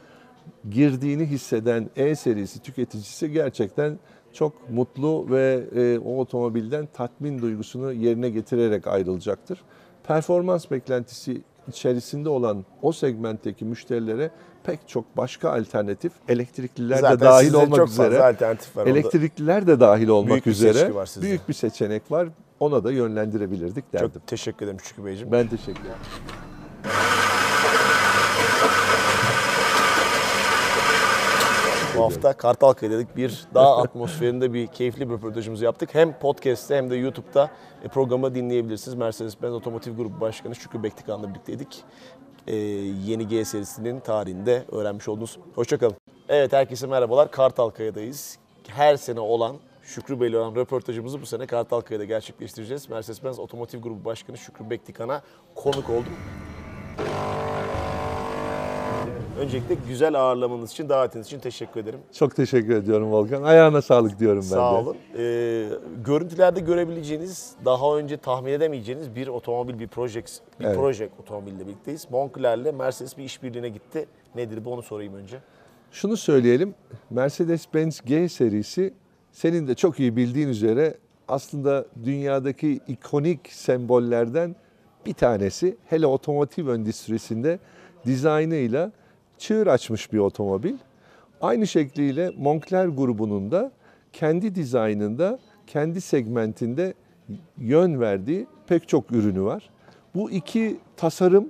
Speaker 2: girdiğini hisseden E serisi tüketicisi gerçekten çok mutlu ve e, o otomobilden tatmin duygusunu yerine getirerek ayrılacaktır. Performans beklentisi içerisinde olan o segmentteki müşterilere pek çok başka alternatif elektrikliler de
Speaker 1: Zaten
Speaker 2: dahil
Speaker 1: sizde
Speaker 2: olmak
Speaker 1: çok fazla
Speaker 2: üzere
Speaker 1: alternatif var.
Speaker 2: elektrikliler de dahil olmak
Speaker 1: Büyük bir
Speaker 2: üzere
Speaker 1: seçki var sizde.
Speaker 2: büyük bir seçenek var. Ona da yönlendirebilirdik derdim.
Speaker 1: Çok teşekkür ederim Şükrü Beyciğim.
Speaker 2: Ben teşekkür ederim.
Speaker 1: Bu hafta Kartalkaya'daydık. Bir dağ atmosferinde bir keyifli bir röportajımızı yaptık. Hem podcast'te hem de YouTube'da e, programı dinleyebilirsiniz. Mercedes-Benz Otomotiv Grubu Başkanı Şükrü Bektikan'la birlikteydik. Ee, yeni G serisinin tarihinde öğrenmiş oldunuz. Hoşçakalın. Evet herkese merhabalar. Kartalkaya'dayız. Her sene olan Şükrü Bey'le olan röportajımızı bu sene Kartalkaya'da gerçekleştireceğiz. Mercedes-Benz Otomotiv Grubu Başkanı Şükrü Bektikan'a konuk oldum. Öncelikle güzel ağırlamanız için, davetiniz için teşekkür ederim.
Speaker 2: Çok teşekkür ediyorum Volkan. Ayağına sağlık diyorum ben de.
Speaker 1: Sağ olun. Ee, görüntülerde görebileceğiniz, daha önce tahmin edemeyeceğiniz bir otomobil, bir proje, bir
Speaker 2: Evet.
Speaker 1: proje otomobille birlikteyiz. Moncler'le Mercedes bir işbirliğine gitti. Nedir bu onu sorayım önce.
Speaker 2: Şunu söyleyelim. Mercedes-Benz G serisi senin de çok iyi bildiğin üzere aslında dünyadaki ikonik sembollerden bir tanesi. Hele otomotiv endüstrisinde dizaynıyla çığır açmış bir otomobil. Aynı şekliyle Moncler grubunun da kendi dizaynında, kendi segmentinde yön verdiği pek çok ürünü var. Bu iki tasarım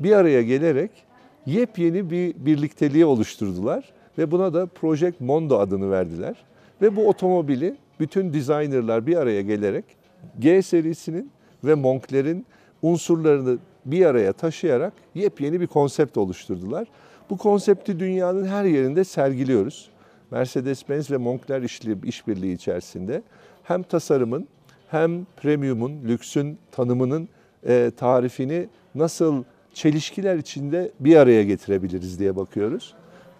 Speaker 2: bir araya gelerek yepyeni bir birlikteliği oluşturdular ve buna da Project Mondo adını verdiler. Ve bu otomobili bütün designerlar bir araya gelerek G serisinin ve Moncler'in unsurlarını bir araya taşıyarak yepyeni bir konsept oluşturdular. Bu konsepti dünyanın her yerinde sergiliyoruz. Mercedes-Benz ve Moncler işbirliği içerisinde hem tasarımın hem premiumun, lüksün tanımının e, tarifini nasıl çelişkiler içinde bir araya getirebiliriz diye bakıyoruz.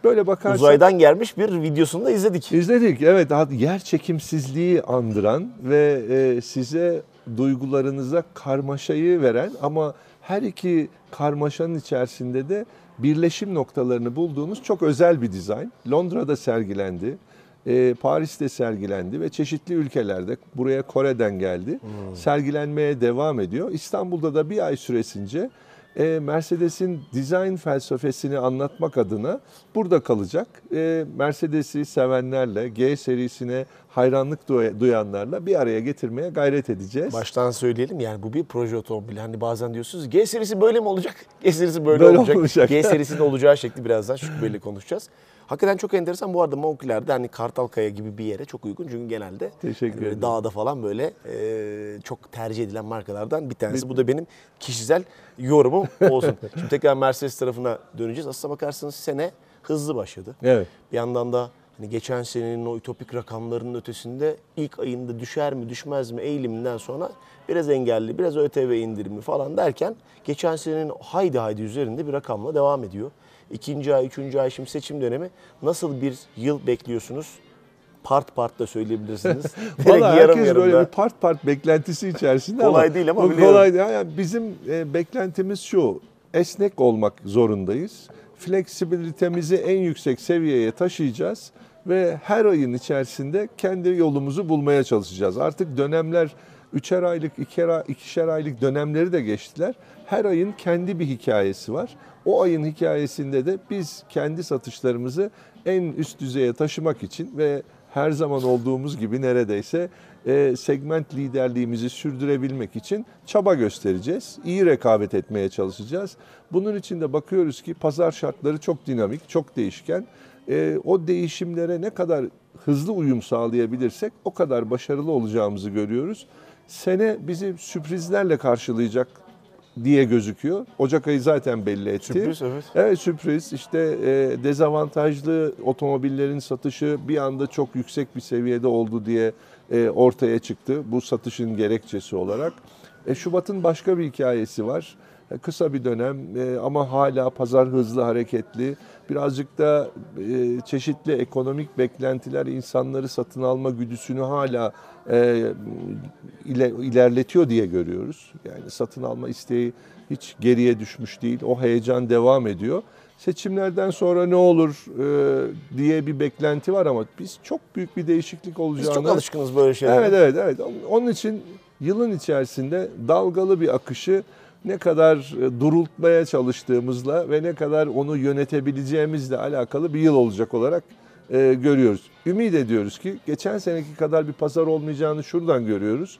Speaker 2: Böyle bakarsak
Speaker 1: Uzaydan gelmiş bir videosunu da izledik.
Speaker 2: izledik. Evet, yer çekimsizliği andıran ve e, size duygularınıza karmaşayı veren ama her iki karmaşanın içerisinde de birleşim noktalarını bulduğunuz çok özel bir dizayn. Londra'da sergilendi. e, Paris'te sergilendi ve çeşitli ülkelerde buraya Kore'den geldi. Sergilenmeye devam ediyor. İstanbul'da da bir ay süresince Mercedes'in dizayn felsefesini anlatmak adına burada kalacak. E, Mercedes'i sevenlerle, G serisine hayranlık duya- duyanlarla bir araya getirmeye gayret edeceğiz.
Speaker 1: Baştan söyleyelim yani bu bir proje otomobili. Hani bazen diyorsunuz G serisi böyle mi olacak? G serisi böyle,
Speaker 2: Böyle
Speaker 1: olacak.
Speaker 2: olacak.
Speaker 1: G serisinin olacağı şekli birazdan Şükrü Bey'le konuşacağız. Hakikaten çok enteresan. Bu arada Moncler'de hani Kartalkaya gibi bir yere çok uygun. Çünkü genelde
Speaker 2: Teşekkür
Speaker 1: hani dağda falan böyle e, çok tercih edilen markalardan bir tanesi. Bu da benim kişisel yorumum olsun. Şimdi tekrar Mercedes tarafına döneceğiz. Aslına bakarsanız sene hızlı başladı.
Speaker 2: Evet.
Speaker 1: Bir yandan da hani geçen senenin o ütopik rakamlarının ötesinde ilk ayında düşer mi düşmez mi eğiliminden sonra biraz engelli, biraz ÖTV indirimi falan derken geçen senenin haydi haydi üzerinde bir rakamla devam ediyor. İkinci ay, üçüncü ay şimdi seçim dönemi nasıl bir yıl bekliyorsunuz? Part part da söyleyebilirsiniz.
Speaker 2: Valla
Speaker 1: yarım
Speaker 2: herkes
Speaker 1: yarım
Speaker 2: böyle
Speaker 1: da.
Speaker 2: bir part part beklentisi içerisinde
Speaker 1: Kolay
Speaker 2: ama
Speaker 1: değil ama
Speaker 2: bu
Speaker 1: biliyorum.
Speaker 2: kolay değil. Yani bizim e, beklentimiz şu. Esnek olmak zorundayız. Fleksibilitemizi en yüksek seviyeye taşıyacağız ve her ayın içerisinde kendi yolumuzu bulmaya çalışacağız. Artık dönemler üçer aylık, iker, ikişer aylık dönemleri de geçtiler. Her ayın kendi bir hikayesi var. O ayın hikayesinde de biz kendi satışlarımızı en üst düzeye taşımak için ve her zaman olduğumuz gibi neredeyse e, segment liderliğimizi sürdürebilmek için çaba göstereceğiz. İyi rekabet etmeye çalışacağız. Bunun için de bakıyoruz ki pazar şartları çok dinamik, çok değişken. E, o değişimlere ne kadar hızlı uyum sağlayabilirsek o kadar başarılı olacağımızı görüyoruz. Sene bizi sürprizlerle karşılayacak diye gözüküyor. Ocak ayı zaten belli etti.
Speaker 1: Sürpriz, evet.
Speaker 2: Evet sürpriz. İşte e, dezavantajlı otomobillerin satışı bir anda çok yüksek bir seviyede oldu diye e, ortaya çıktı. Bu satışın gerekçesi olarak. E, Şubat'ın başka bir hikayesi var. E, kısa bir dönem e, ama hala pazar hızlı hareketli. Birazcık da e, çeşitli ekonomik beklentiler insanları satın alma güdüsünü hala ile, ilerletiyor diye görüyoruz. Yani satın alma isteği hiç geriye düşmüş değil. O heyecan devam ediyor. Seçimlerden sonra ne olur diye bir beklenti var ama biz çok büyük bir değişiklik
Speaker 1: Biz
Speaker 2: olacağını...
Speaker 1: çok alışkınız böyle şeylere.
Speaker 2: Evet evet evet. Onun için yılın içerisinde dalgalı bir akışı ne kadar e, durultmaya çalıştığımızla ve ne kadar onu yönetebileceğimizle alakalı bir yıl olacak olarak e, görüyoruz. Ümit ediyoruz ki geçen seneki kadar bir pazar olmayacağını şuradan görüyoruz.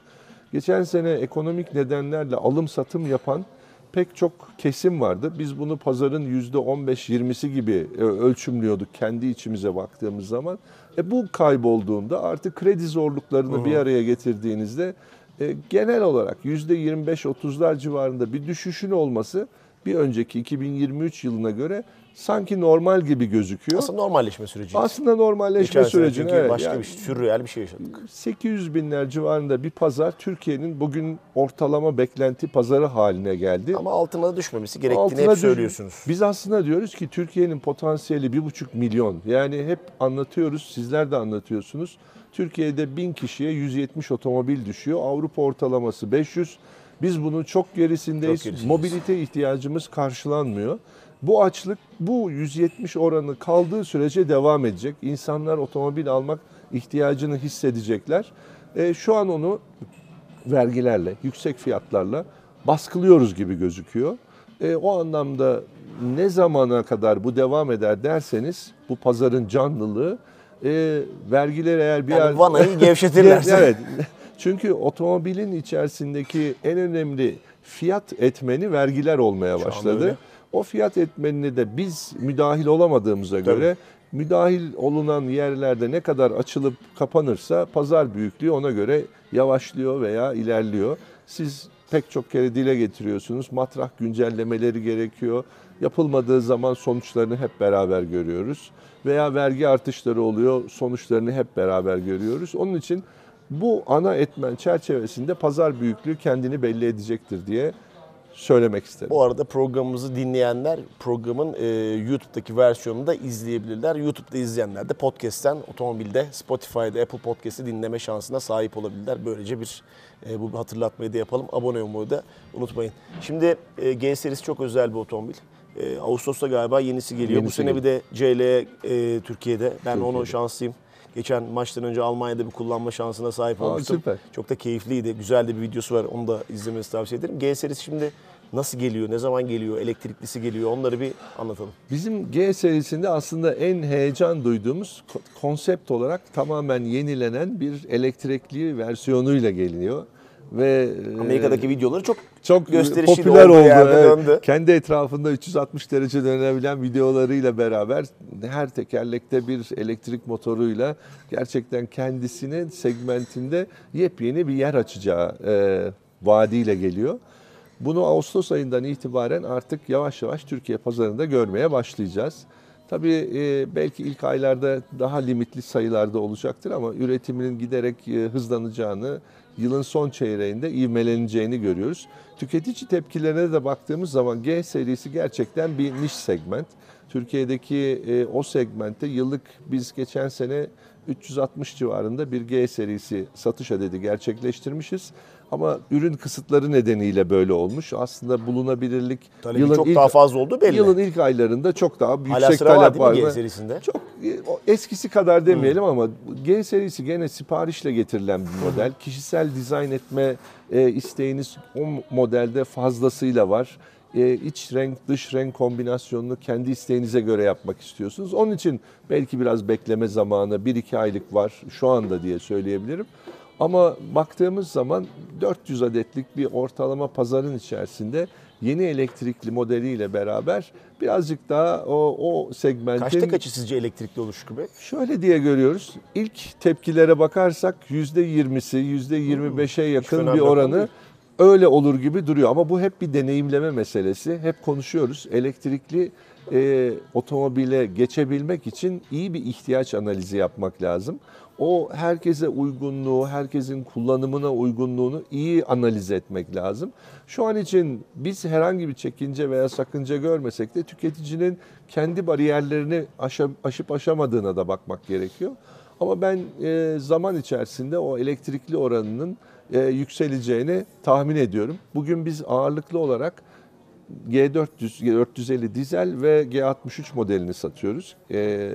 Speaker 2: Geçen sene ekonomik nedenlerle alım satım yapan pek çok kesim vardı. Biz bunu pazarın %15-20'si gibi e, ölçümlüyorduk kendi içimize baktığımız zaman. E bu kaybolduğunda artık kredi zorluklarını bir araya getirdiğinizde e, genel olarak %25-30'lar civarında bir düşüşün olması bir önceki 2023 yılına göre sanki normal gibi gözüküyor.
Speaker 1: Aslında normalleşme süreci.
Speaker 2: Aslında normalleşme sürecini
Speaker 1: çünkü
Speaker 2: evet,
Speaker 1: başka
Speaker 2: yani
Speaker 1: bir şey, sürreal bir şey yaşadık.
Speaker 2: 800 binler civarında bir pazar Türkiye'nin bugün ortalama beklenti pazarı haline geldi.
Speaker 1: Ama altına düşmemesi gerektiğini
Speaker 2: Altına
Speaker 1: hep
Speaker 2: düş-
Speaker 1: söylüyorsunuz.
Speaker 2: Biz aslında diyoruz ki Türkiye'nin potansiyeli bir buçuk milyon. Yani hep anlatıyoruz, sizler de anlatıyorsunuz. Türkiye'de bin kişiye 170 otomobil düşüyor. Avrupa ortalaması 500. Biz bunun çok gerisindeyiz.
Speaker 1: Çok gerisindeyiz.
Speaker 2: Mobilite ihtiyacımız karşılanmıyor. Bu açlık bu 170 oranı kaldığı sürece devam edecek. İnsanlar otomobil almak ihtiyacını hissedecekler. E, şu an onu vergilerle, yüksek fiyatlarla baskılıyoruz gibi gözüküyor. E, o anlamda ne zamana kadar bu devam eder derseniz bu pazarın canlılığı e, vergiler eğer bir
Speaker 1: Yani
Speaker 2: yer-
Speaker 1: vanayı gevşetirlerse.
Speaker 2: evet. Çünkü otomobilin içerisindeki en önemli fiyat etmeni vergiler olmaya başladı. O fiyat etmenine de biz müdahil olamadığımıza göre müdahil olunan yerlerde ne kadar açılıp kapanırsa pazar büyüklüğü ona göre yavaşlıyor veya ilerliyor. Siz pek çok kere dile getiriyorsunuz. Matrah güncellemeleri gerekiyor. Yapılmadığı zaman sonuçlarını hep beraber görüyoruz. Veya vergi artışları oluyor. Sonuçlarını hep beraber görüyoruz. Onun için bu ana etmen çerçevesinde pazar büyüklüğü kendini belli edecektir diye söylemek isterim.
Speaker 1: Bu arada programımızı dinleyenler programın e, YouTube'daki versiyonunu da izleyebilirler. YouTube'da izleyenler de podcast'ten otomobilde, Spotify'da, Apple Podcast'i dinleme şansına sahip olabilirler. Böylece bir e, bu hatırlatmayı da yapalım. Abone olmayı da unutmayın. Şimdi e, G serisi çok özel bir otomobil. E, Ağustos'ta galiba yenisi geliyor. bu
Speaker 2: Yenisi
Speaker 1: sene bir de CL e, Türkiye'de. Ben onu
Speaker 2: Türkiye'de.
Speaker 1: şanslıyım. Geçen maçtan önce Almanya'da bir kullanma şansına sahip
Speaker 2: Aa,
Speaker 1: olmuştum.
Speaker 2: süper.
Speaker 1: Çok da keyifliydi. Güzel de bir videosu var. Onu da izlemenizi tavsiye ederim. G serisi şimdi nasıl geliyor, ne zaman geliyor, elektriklisi geliyor onları bir anlatalım.
Speaker 2: Bizim G serisinde aslında en heyecan duyduğumuz ko- konsept olarak tamamen yenilenen bir elektrikli versiyonuyla geliyor ve e,
Speaker 1: Amerika'daki videoları çok
Speaker 2: çok
Speaker 1: gösterişli
Speaker 2: popüler oldu. evet. Kendi etrafında 360 derece dönebilen videolarıyla beraber her tekerlekte bir elektrik motoruyla gerçekten kendisinin segmentinde yepyeni bir yer açacağı e, vaadiyle geliyor. Bunu Ağustos ayından itibaren artık yavaş yavaş Türkiye pazarında görmeye başlayacağız. Tabii e, belki ilk aylarda daha limitli sayılarda olacaktır ama üretiminin giderek e, hızlanacağını, yılın son çeyreğinde ivmeleneceğini görüyoruz. Tüketici tepkilerine de baktığımız zaman G serisi gerçekten bir niş segment. Türkiye'deki e, o segmentte yıllık biz geçen sene 360 civarında bir G serisi satış adedi gerçekleştirmişiz. Ama ürün kısıtları nedeniyle böyle olmuş. Aslında bulunabilirlik
Speaker 1: Talebi çok daha fazla olduğu belli.
Speaker 2: Yılın ilk aylarında çok daha
Speaker 1: Hala
Speaker 2: yüksek
Speaker 1: sıra var
Speaker 2: talep var.
Speaker 1: G serisinde?
Speaker 2: Çok e, eskisi kadar demeyelim ama G serisi gene siparişle getirilen bir model. Kişisel dizayn etme e, isteğiniz o modelde fazlasıyla var. E, iç renk dış renk kombinasyonunu kendi isteğinize göre yapmak istiyorsunuz. Onun için belki biraz bekleme zamanı 1-2 aylık var şu anda diye söyleyebilirim. Ama baktığımız zaman 400 adetlik bir ortalama pazarın içerisinde yeni elektrikli modeliyle beraber birazcık daha o, o segmentin...
Speaker 1: Kaçta kaçı sizce elektrikli Şükrü Bey?
Speaker 2: Şöyle diye görüyoruz. İlk tepkilere bakarsak %20'si, %25'e yakın
Speaker 1: fena
Speaker 2: bir oranı
Speaker 1: değil.
Speaker 2: öyle olur gibi duruyor. Ama bu hep bir deneyimleme meselesi. Hep konuşuyoruz. Elektrikli e, otomobile geçebilmek için iyi bir ihtiyaç analizi yapmak lazım. O herkese uygunluğu, herkesin kullanımına uygunluğunu iyi analiz etmek lazım. Şu an için biz herhangi bir çekince veya sakınca görmesek de tüketicinin kendi bariyerlerini aşıp aşamadığına da bakmak gerekiyor. Ama ben e, zaman içerisinde o elektrikli oranının e, yükseleceğini tahmin ediyorum. Bugün biz ağırlıklı olarak G400, G450 dizel ve G63 modelini satıyoruz. E,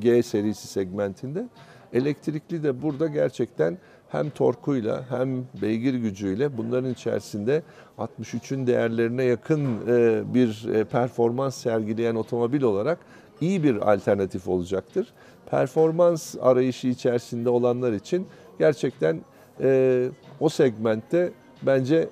Speaker 2: G serisi segmentinde. Elektrikli de burada gerçekten hem torkuyla hem beygir gücüyle bunların içerisinde 63'ün değerlerine yakın e, bir e, performans sergileyen otomobil olarak iyi bir alternatif olacaktır. Performans arayışı içerisinde olanlar için gerçekten e, o segmentte bence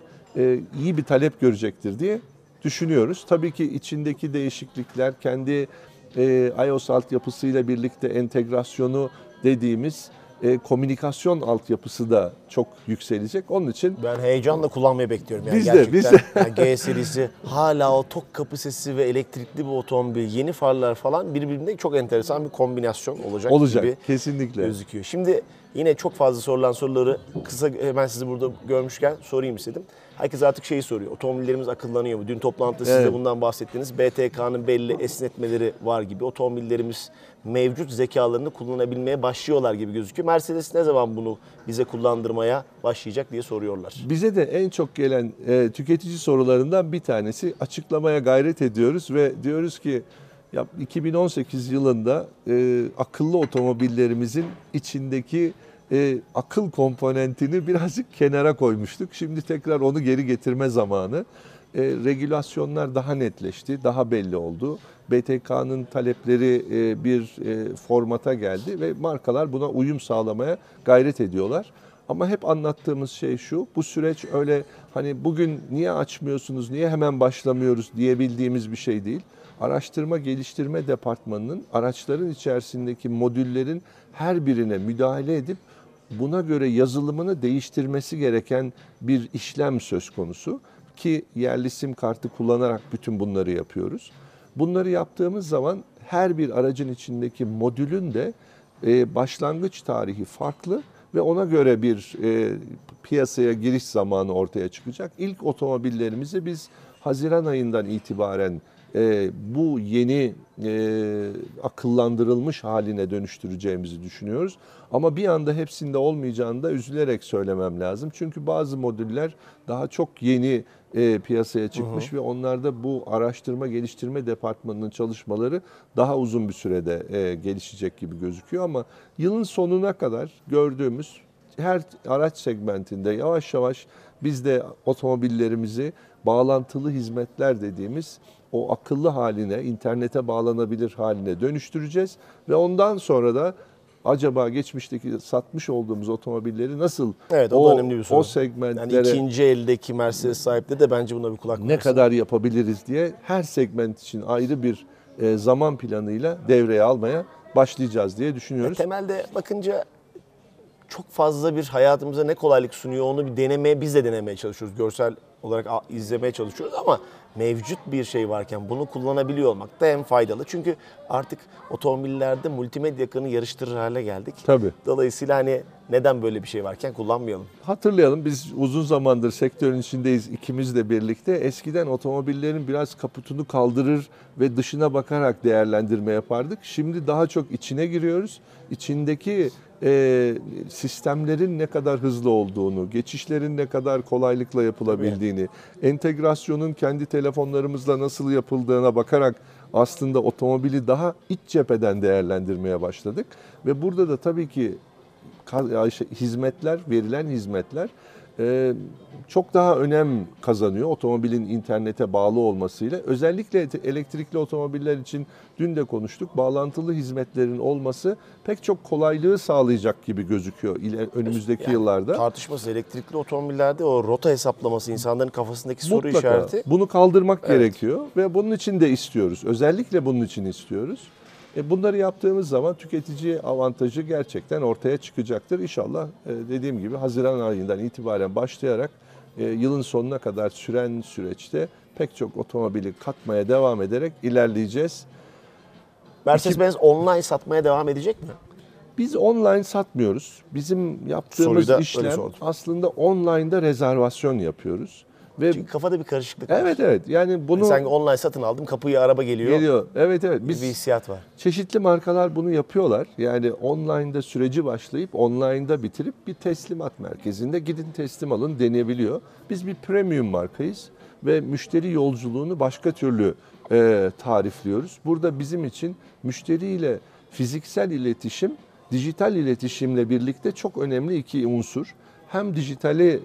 Speaker 2: iyi bir talep görecektir diye düşünüyoruz. Tabii ki içindeki değişiklikler kendi e, iOS altyapısıyla birlikte entegrasyonu dediğimiz e, komünikasyon altyapısı da çok yükselecek. Onun için
Speaker 1: Ben heyecanla kullanmayı bekliyorum. Yani
Speaker 2: Biz de,
Speaker 1: gerçekten.
Speaker 2: biz de.
Speaker 1: Yani G serisi hala o tok kapı sesi ve elektrikli bir otomobil, yeni farlar falan birbirine çok enteresan bir kombinasyon olacak,
Speaker 2: olacak
Speaker 1: gibi
Speaker 2: kesinlikle.
Speaker 1: gözüküyor. Şimdi yine çok fazla sorulan soruları kısa hemen sizi burada görmüşken sorayım istedim. Herkes artık şeyi soruyor. Otomobillerimiz akıllanıyor mu? Dün toplantıda siz de
Speaker 2: Evet.
Speaker 1: bundan bahsettiniz. BTK'nın belli esnetmeleri var gibi. Otomobillerimiz mevcut zekalarını kullanabilmeye başlıyorlar gibi gözüküyor. Mercedes ne zaman bunu bize kullandırmaya başlayacak diye soruyorlar.
Speaker 2: Bize de en çok gelen e, tüketici sorularından bir tanesi açıklamaya gayret ediyoruz ve diyoruz ki ya 2018 yılında e, akıllı otomobillerimizin içindeki e, akıl komponentini birazcık kenara koymuştuk. Şimdi tekrar onu geri getirme zamanı. E, regülasyonlar daha netleşti, daha belli oldu. BTK'nın talepleri e, bir e, formata geldi ve markalar buna uyum sağlamaya gayret ediyorlar. Ama hep anlattığımız şey şu, bu süreç öyle hani bugün niye açmıyorsunuz, niye hemen başlamıyoruz diyebildiğimiz bir şey değil. Araştırma Geliştirme Departmanı'nın araçların içerisindeki modüllerin her birine müdahale edip buna göre yazılımını değiştirmesi gereken bir işlem söz konusu ki yerli sim kartı kullanarak bütün bunları yapıyoruz. Bunları yaptığımız zaman her bir aracın içindeki modülün de e, başlangıç tarihi farklı ve ona göre bir e, piyasaya giriş zamanı ortaya çıkacak. İlk otomobillerimizi biz Haziran ayından itibaren e, bu yeni e, akıllandırılmış haline dönüştüreceğimizi düşünüyoruz. Ama bir anda hepsinde olmayacağını da üzülerek söylemem lazım. Çünkü bazı modüller daha çok yeni e, piyasaya çıkmış ve onlarda bu araştırma geliştirme departmanının çalışmaları daha uzun bir sürede e, gelişecek gibi gözüküyor. Ama yılın sonuna kadar gördüğümüz her araç segmentinde yavaş yavaş biz de otomobillerimizi bağlantılı hizmetler dediğimiz o akıllı haline, internete bağlanabilir haline dönüştüreceğiz ve ondan sonra da acaba geçmişteki satmış olduğumuz otomobilleri nasıl
Speaker 1: Evet, o da önemli bir soru.
Speaker 2: o
Speaker 1: Yani
Speaker 2: segmentlere
Speaker 1: ikinci eldeki Mercedes sahipleri de bence buna bir kulak
Speaker 2: ne kadar yapabiliriz diye her segment için ayrı bir e, zaman planıyla devreye almaya başlayacağız diye düşünüyoruz.
Speaker 1: Temelde bakınca çok fazla bir hayatımıza ne kolaylık sunuyor onu bir denemeye biz de denemeye çalışıyoruz. Görsel olarak izlemeye çalışıyoruz ama mevcut bir şey varken bunu kullanabiliyor olmak da en faydalı. Çünkü artık otomobillerde multimedya ekranı yarıştırır hale geldik.
Speaker 2: Tabii.
Speaker 1: Dolayısıyla hani neden böyle bir şey varken kullanmayalım?
Speaker 2: Hatırlayalım biz uzun zamandır sektörün içindeyiz ikimiz de birlikte. Eskiden otomobillerin biraz kaputunu kaldırır ve dışına bakarak değerlendirme yapardık. Şimdi daha çok içine giriyoruz. İçindeki e, sistemlerin ne kadar hızlı olduğunu, geçişlerin ne kadar kolaylıkla yapılabildiğini, entegrasyonun kendi telefonlarımızla nasıl yapıldığına bakarak aslında otomobili daha iç cepheden değerlendirmeye başladık. Ve burada da tabii ki hizmetler, verilen hizmetler çok daha önem kazanıyor otomobilin internete bağlı olmasıyla. Özellikle elektrikli otomobiller için dün de konuştuk. Bağlantılı hizmetlerin olması pek çok kolaylığı sağlayacak gibi gözüküyor önümüzdeki
Speaker 1: Yani
Speaker 2: yıllarda.
Speaker 1: Tartışması elektrikli otomobillerde o rota hesaplaması insanların kafasındaki soru
Speaker 2: Mutlaka
Speaker 1: işareti.
Speaker 2: bunu kaldırmak
Speaker 1: Evet.
Speaker 2: gerekiyor ve bunun için de istiyoruz. Özellikle bunun için istiyoruz. E bunları yaptığımız zaman tüketici avantajı gerçekten ortaya çıkacaktır. İnşallah e, dediğim gibi Haziran ayından itibaren başlayarak e, yılın sonuna kadar süren süreçte pek çok otomobili katmaya devam ederek ilerleyeceğiz.
Speaker 1: Mercedes-Benz online satmaya devam edecek mi?
Speaker 2: Biz online satmıyoruz. Bizim yaptığımız
Speaker 1: Soruyu
Speaker 2: işlem aslında online'da rezervasyon yapıyoruz. Ve
Speaker 1: Çünkü kafada bir karışıklık var.
Speaker 2: evet evet yani bunu
Speaker 1: Sanki online satın aldım kapıya araba geliyor.
Speaker 2: geliyor. Evet evet
Speaker 1: Bir
Speaker 2: biz
Speaker 1: hissiyat var.
Speaker 2: Çeşitli markalar bunu yapıyorlar. Yani online'da süreci başlayıp online'da bitirip bir teslimat merkezinde gidin teslim alın deneyebiliyor. Biz bir premium markayız ve müşteri yolculuğunu başka türlü e, tarifliyoruz. Burada bizim için müşteriyle fiziksel iletişim, dijital iletişimle birlikte çok önemli iki unsur. Hem dijitali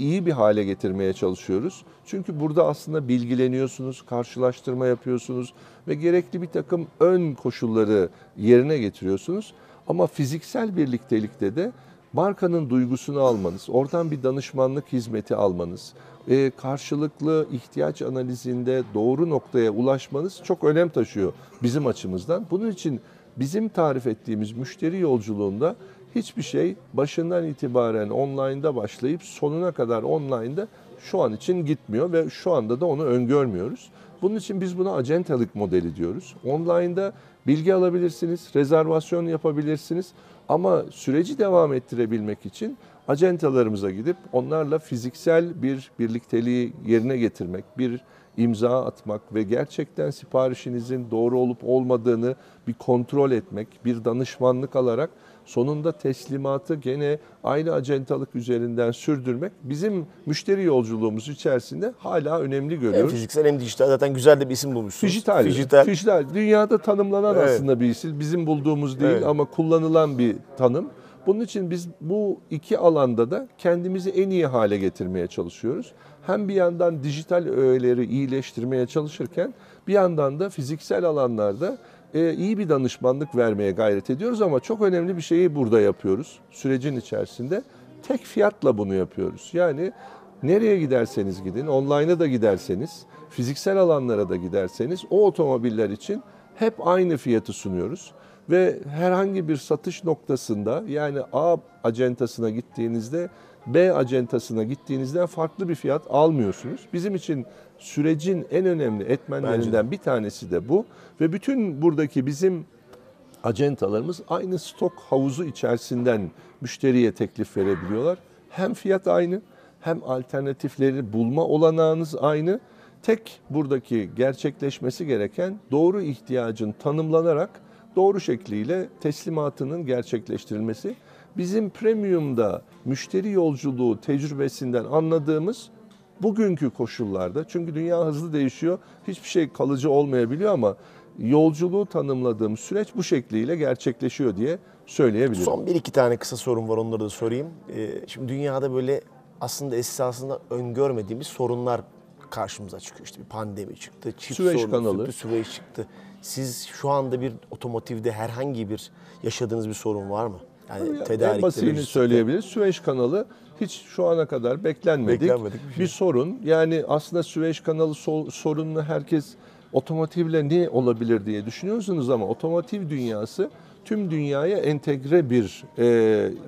Speaker 2: iyi bir hale getirmeye çalışıyoruz. Çünkü burada aslında bilgileniyorsunuz, karşılaştırma yapıyorsunuz ve gerekli bir takım ön koşulları yerine getiriyorsunuz. Ama fiziksel birliktelikte de markanın duygusunu almanız, oradan bir danışmanlık hizmeti almanız, e, karşılıklı ihtiyaç analizinde doğru noktaya ulaşmanız çok önem taşıyor bizim açımızdan. Bunun için bizim tarif ettiğimiz müşteri yolculuğunda hiçbir şey başından itibaren online'da başlayıp sonuna kadar online'da şu an için gitmiyor ve şu anda da onu öngörmüyoruz. Bunun için biz buna acentalık modeli diyoruz. Online'da bilgi alabilirsiniz, rezervasyon yapabilirsiniz ama süreci devam ettirebilmek için acentalarımıza gidip onlarla fiziksel bir birlikteliği yerine getirmek, bir imza atmak ve gerçekten siparişinizin doğru olup olmadığını bir kontrol etmek, bir danışmanlık alarak sonunda teslimatı gene aynı acentalık üzerinden sürdürmek bizim müşteri yolculuğumuz içerisinde hala önemli
Speaker 1: Hem
Speaker 2: görüyoruz.
Speaker 1: fiziksel hem dijital zaten güzel de bir isim bulmuşsunuz.
Speaker 2: Dijital.
Speaker 1: Dijital.
Speaker 2: Dijital. Dünyada tanımlanan
Speaker 1: Evet.
Speaker 2: aslında bir isim. Bizim bulduğumuz değil
Speaker 1: Evet.
Speaker 2: ama kullanılan bir tanım. Bunun için biz bu iki alanda da kendimizi en iyi hale getirmeye çalışıyoruz. Hem bir yandan dijital öğeleri iyileştirmeye çalışırken bir yandan da fiziksel alanlarda e, iyi bir danışmanlık vermeye gayret ediyoruz ama çok önemli bir şeyi burada yapıyoruz sürecin içerisinde. Tek fiyatla bunu yapıyoruz. Yani Nereye giderseniz gidin, online'a da giderseniz, fiziksel alanlara da giderseniz o otomobiller için hep aynı fiyatı sunuyoruz. Ve herhangi bir satış noktasında yani A acentasına gittiğinizde B acentasına gittiğinizden farklı bir fiyat almıyorsunuz. Bizim için sürecin en önemli etmenlerinden bir tanesi de bu. Ve bütün buradaki bizim acentalarımız aynı stok havuzu içerisinden müşteriye teklif verebiliyorlar. Hem fiyat aynı hem alternatifleri bulma olanağınız aynı. Tek buradaki gerçekleşmesi gereken doğru ihtiyacın tanımlanarak doğru şekliyle teslimatının gerçekleştirilmesi. Bizim premiumda müşteri yolculuğu tecrübesinden anladığımız bugünkü koşullarda çünkü dünya hızlı değişiyor. Hiçbir şey kalıcı olmayabiliyor ama yolculuğu tanımladığım süreç bu şekliyle gerçekleşiyor diye söyleyebilirim.
Speaker 1: Son bir iki tane kısa sorum var onları da sorayım. Ee, şimdi dünyada böyle aslında esasında öngörmediğimiz sorunlar karşımıza çıkıyor. İşte bir pandemi çıktı, çip
Speaker 2: Süveyş
Speaker 1: sorunu
Speaker 2: kanalı.
Speaker 1: çıktı, Süveyş çıktı. Siz şu anda bir otomotivde herhangi bir yaşadığınız bir sorun var mı? Yani
Speaker 2: en
Speaker 1: tedarikte,
Speaker 2: basitini
Speaker 1: lojistikte.
Speaker 2: söyleyebiliriz. Süveyş kanalı hiç şu ana kadar beklenmedik,
Speaker 1: Beklenmedik bir
Speaker 2: bir,
Speaker 1: şey.
Speaker 2: sorun. Yani aslında Süveyş kanalı so- sorununu herkes otomotivle ne olabilir diye düşünüyorsunuz ama otomotiv dünyası tüm dünyaya entegre bir e,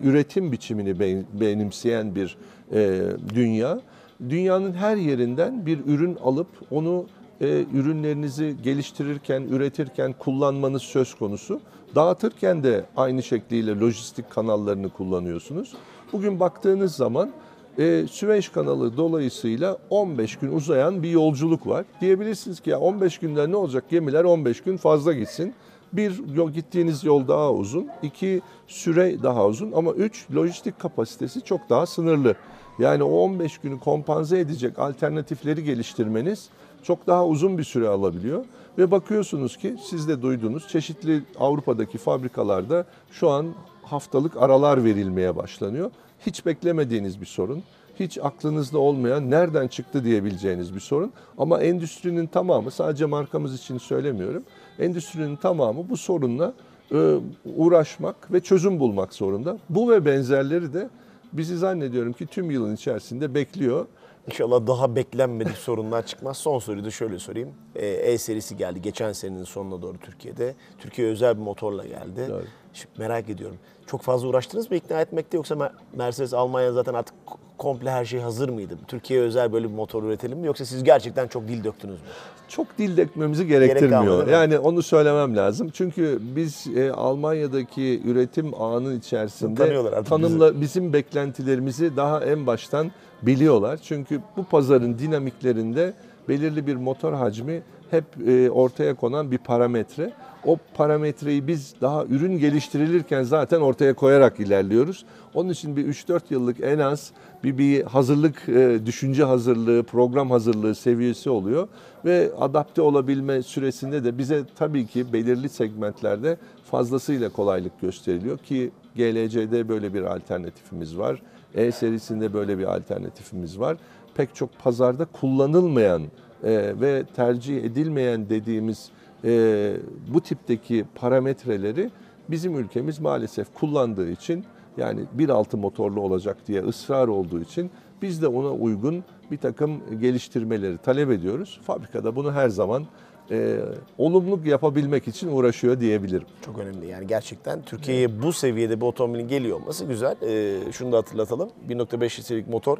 Speaker 2: üretim biçimini be- benimseyen bir e, dünya. Dünyanın her yerinden bir ürün alıp onu e, ürünlerinizi geliştirirken, üretirken kullanmanız söz konusu. Dağıtırken de aynı şekliyle lojistik kanallarını kullanıyorsunuz. Bugün baktığınız zaman e, Süveyş kanalı dolayısıyla 15 gün uzayan bir yolculuk var. Diyebilirsiniz ki ya 15 günden ne olacak gemiler 15 gün fazla gitsin. Bir, yol, gittiğiniz yol daha uzun. iki süre daha uzun. Ama üç, lojistik kapasitesi çok daha sınırlı. Yani o 15 günü kompanze edecek alternatifleri geliştirmeniz çok daha uzun bir süre alabiliyor. Ve bakıyorsunuz ki siz de duydunuz çeşitli Avrupa'daki fabrikalarda şu an haftalık aralar verilmeye başlanıyor. Hiç beklemediğiniz bir sorun hiç aklınızda olmayan nereden çıktı diyebileceğiniz bir sorun. Ama endüstrinin tamamı sadece markamız için söylemiyorum. Endüstrinin tamamı bu sorunla e, uğraşmak ve çözüm bulmak zorunda. Bu ve benzerleri de bizi zannediyorum ki tüm yılın içerisinde bekliyor.
Speaker 1: İnşallah daha beklenmedik sorunlar çıkmaz. Son soruyu da şöyle sorayım. Ee, E serisi geldi geçen senenin sonuna doğru Türkiye'de. Türkiye özel bir motorla geldi.
Speaker 2: Evet.
Speaker 1: Şimdi merak ediyorum. Çok fazla uğraştınız mı ikna etmekte yoksa Mer- Mercedes Almanya zaten artık komple her şey hazır mıydı? Türkiye'ye özel böyle bir motor üretelim mi yoksa siz gerçekten çok dil döktünüz mü?
Speaker 2: çok dil dökmemizi gerektirmiyor.
Speaker 1: mi?
Speaker 2: yani onu söylemem lazım. Çünkü biz e, Almanya'daki üretim ağının içerisinde tanımla bizim beklentilerimizi daha en baştan biliyorlar. Çünkü bu pazarın dinamiklerinde belirli bir motor hacmi hep e, ortaya konan bir parametre. O parametreyi biz daha ürün geliştirilirken zaten ortaya koyarak ilerliyoruz. Onun için bir 3-4 yıllık en az bir, bir hazırlık, e, düşünce hazırlığı, program hazırlığı seviyesi oluyor. Ve adapte olabilme süresinde de bize tabii ki belirli segmentlerde fazlasıyla kolaylık gösteriliyor ki GLC'de böyle bir alternatifimiz var. E serisinde böyle bir alternatifimiz var. Pek çok pazarda kullanılmayan e, ve tercih edilmeyen dediğimiz e, bu tipteki parametreleri bizim ülkemiz maalesef kullandığı için yani 1.6 motorlu olacak diye ısrar olduğu için biz de ona uygun bir takım geliştirmeleri talep ediyoruz. Fabrikada bunu her zaman e, olumlu yapabilmek için uğraşıyor diyebilirim.
Speaker 1: Çok önemli yani gerçekten Türkiye'ye bu seviyede bir otomobilin geliyor olması güzel. Ee, şunu da hatırlatalım. 1.5 litrelik motor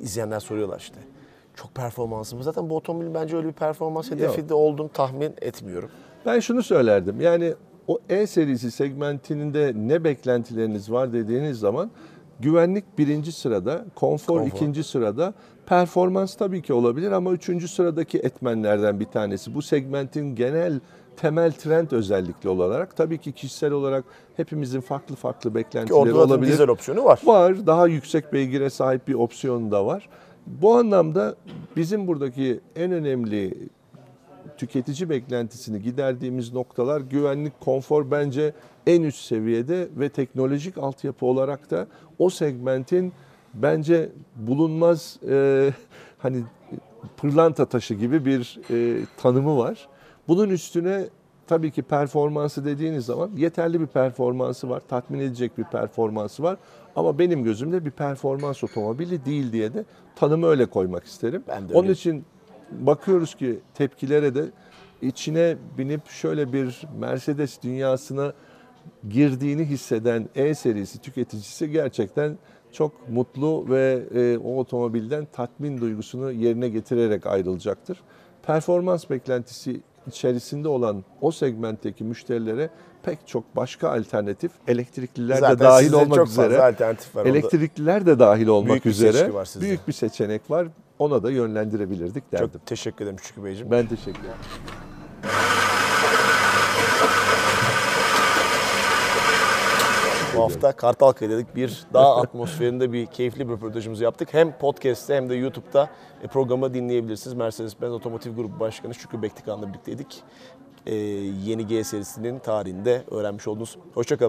Speaker 1: izleyenler soruyorlar işte. Çok performanslı mı? Zaten bu otomobilin bence öyle bir performans hedefi de olduğunu tahmin etmiyorum.
Speaker 2: Ben şunu söylerdim. Yani o E serisi segmentinde ne beklentileriniz var dediğiniz zaman güvenlik birinci sırada, konfor,
Speaker 1: Konfor.
Speaker 2: ikinci sırada, performans tabii ki olabilir ama üçüncü sıradaki etmenlerden bir tanesi. Bu segmentin genel temel trend özellikli olarak tabii ki kişisel olarak hepimizin farklı farklı beklentileri
Speaker 1: orada
Speaker 2: olabilir.
Speaker 1: dizel opsiyonu var.
Speaker 2: Var. Daha yüksek beygire sahip bir opsiyon da var. Bu anlamda bizim buradaki en önemli tüketici beklentisini giderdiğimiz noktalar güvenlik, konfor bence en üst seviyede ve teknolojik altyapı olarak da o segmentin bence bulunmaz e, hani pırlanta taşı gibi bir e, tanımı var. Bunun üstüne tabii ki performansı dediğiniz zaman yeterli bir performansı var, tatmin edecek bir performansı var. Ama benim gözümde bir performans otomobili değil diye de tanımı öyle koymak isterim.
Speaker 1: Ben de
Speaker 2: Onun
Speaker 1: öyle.
Speaker 2: için bakıyoruz ki tepkilere de içine binip şöyle bir Mercedes dünyasına girdiğini hisseden E serisi tüketicisi gerçekten çok mutlu ve e, o otomobilden tatmin duygusunu yerine getirerek ayrılacaktır. Performans beklentisi içerisinde olan o segmentteki müşterilere pek çok başka alternatif elektrikliler
Speaker 1: Zaten
Speaker 2: de dahil olmak
Speaker 1: çok fazla
Speaker 2: üzere
Speaker 1: alternatif var.
Speaker 2: elektrikliler de dahil olmak
Speaker 1: Büyük bir
Speaker 2: üzere
Speaker 1: seçki var sizde.
Speaker 2: büyük bir seçenek var. Ona da yönlendirebilirdik derdim.
Speaker 1: Çok teşekkür ederim Şükrü Beyciğim.
Speaker 2: Ben teşekkür ederim.
Speaker 1: Bu hafta Kartalkaya dedik bir dağ atmosferinde bir keyifli bir röportajımızı yaptık. Hem podcast'te hem de YouTube'da e, programı dinleyebilirsiniz. Mercedes-Benz Otomotiv Grubu Başkanı Şükrü Bektikan'la birlikteydik. Ee, yeni G serisinin tarihinde öğrenmiş oldunuz. Hoşçakalın.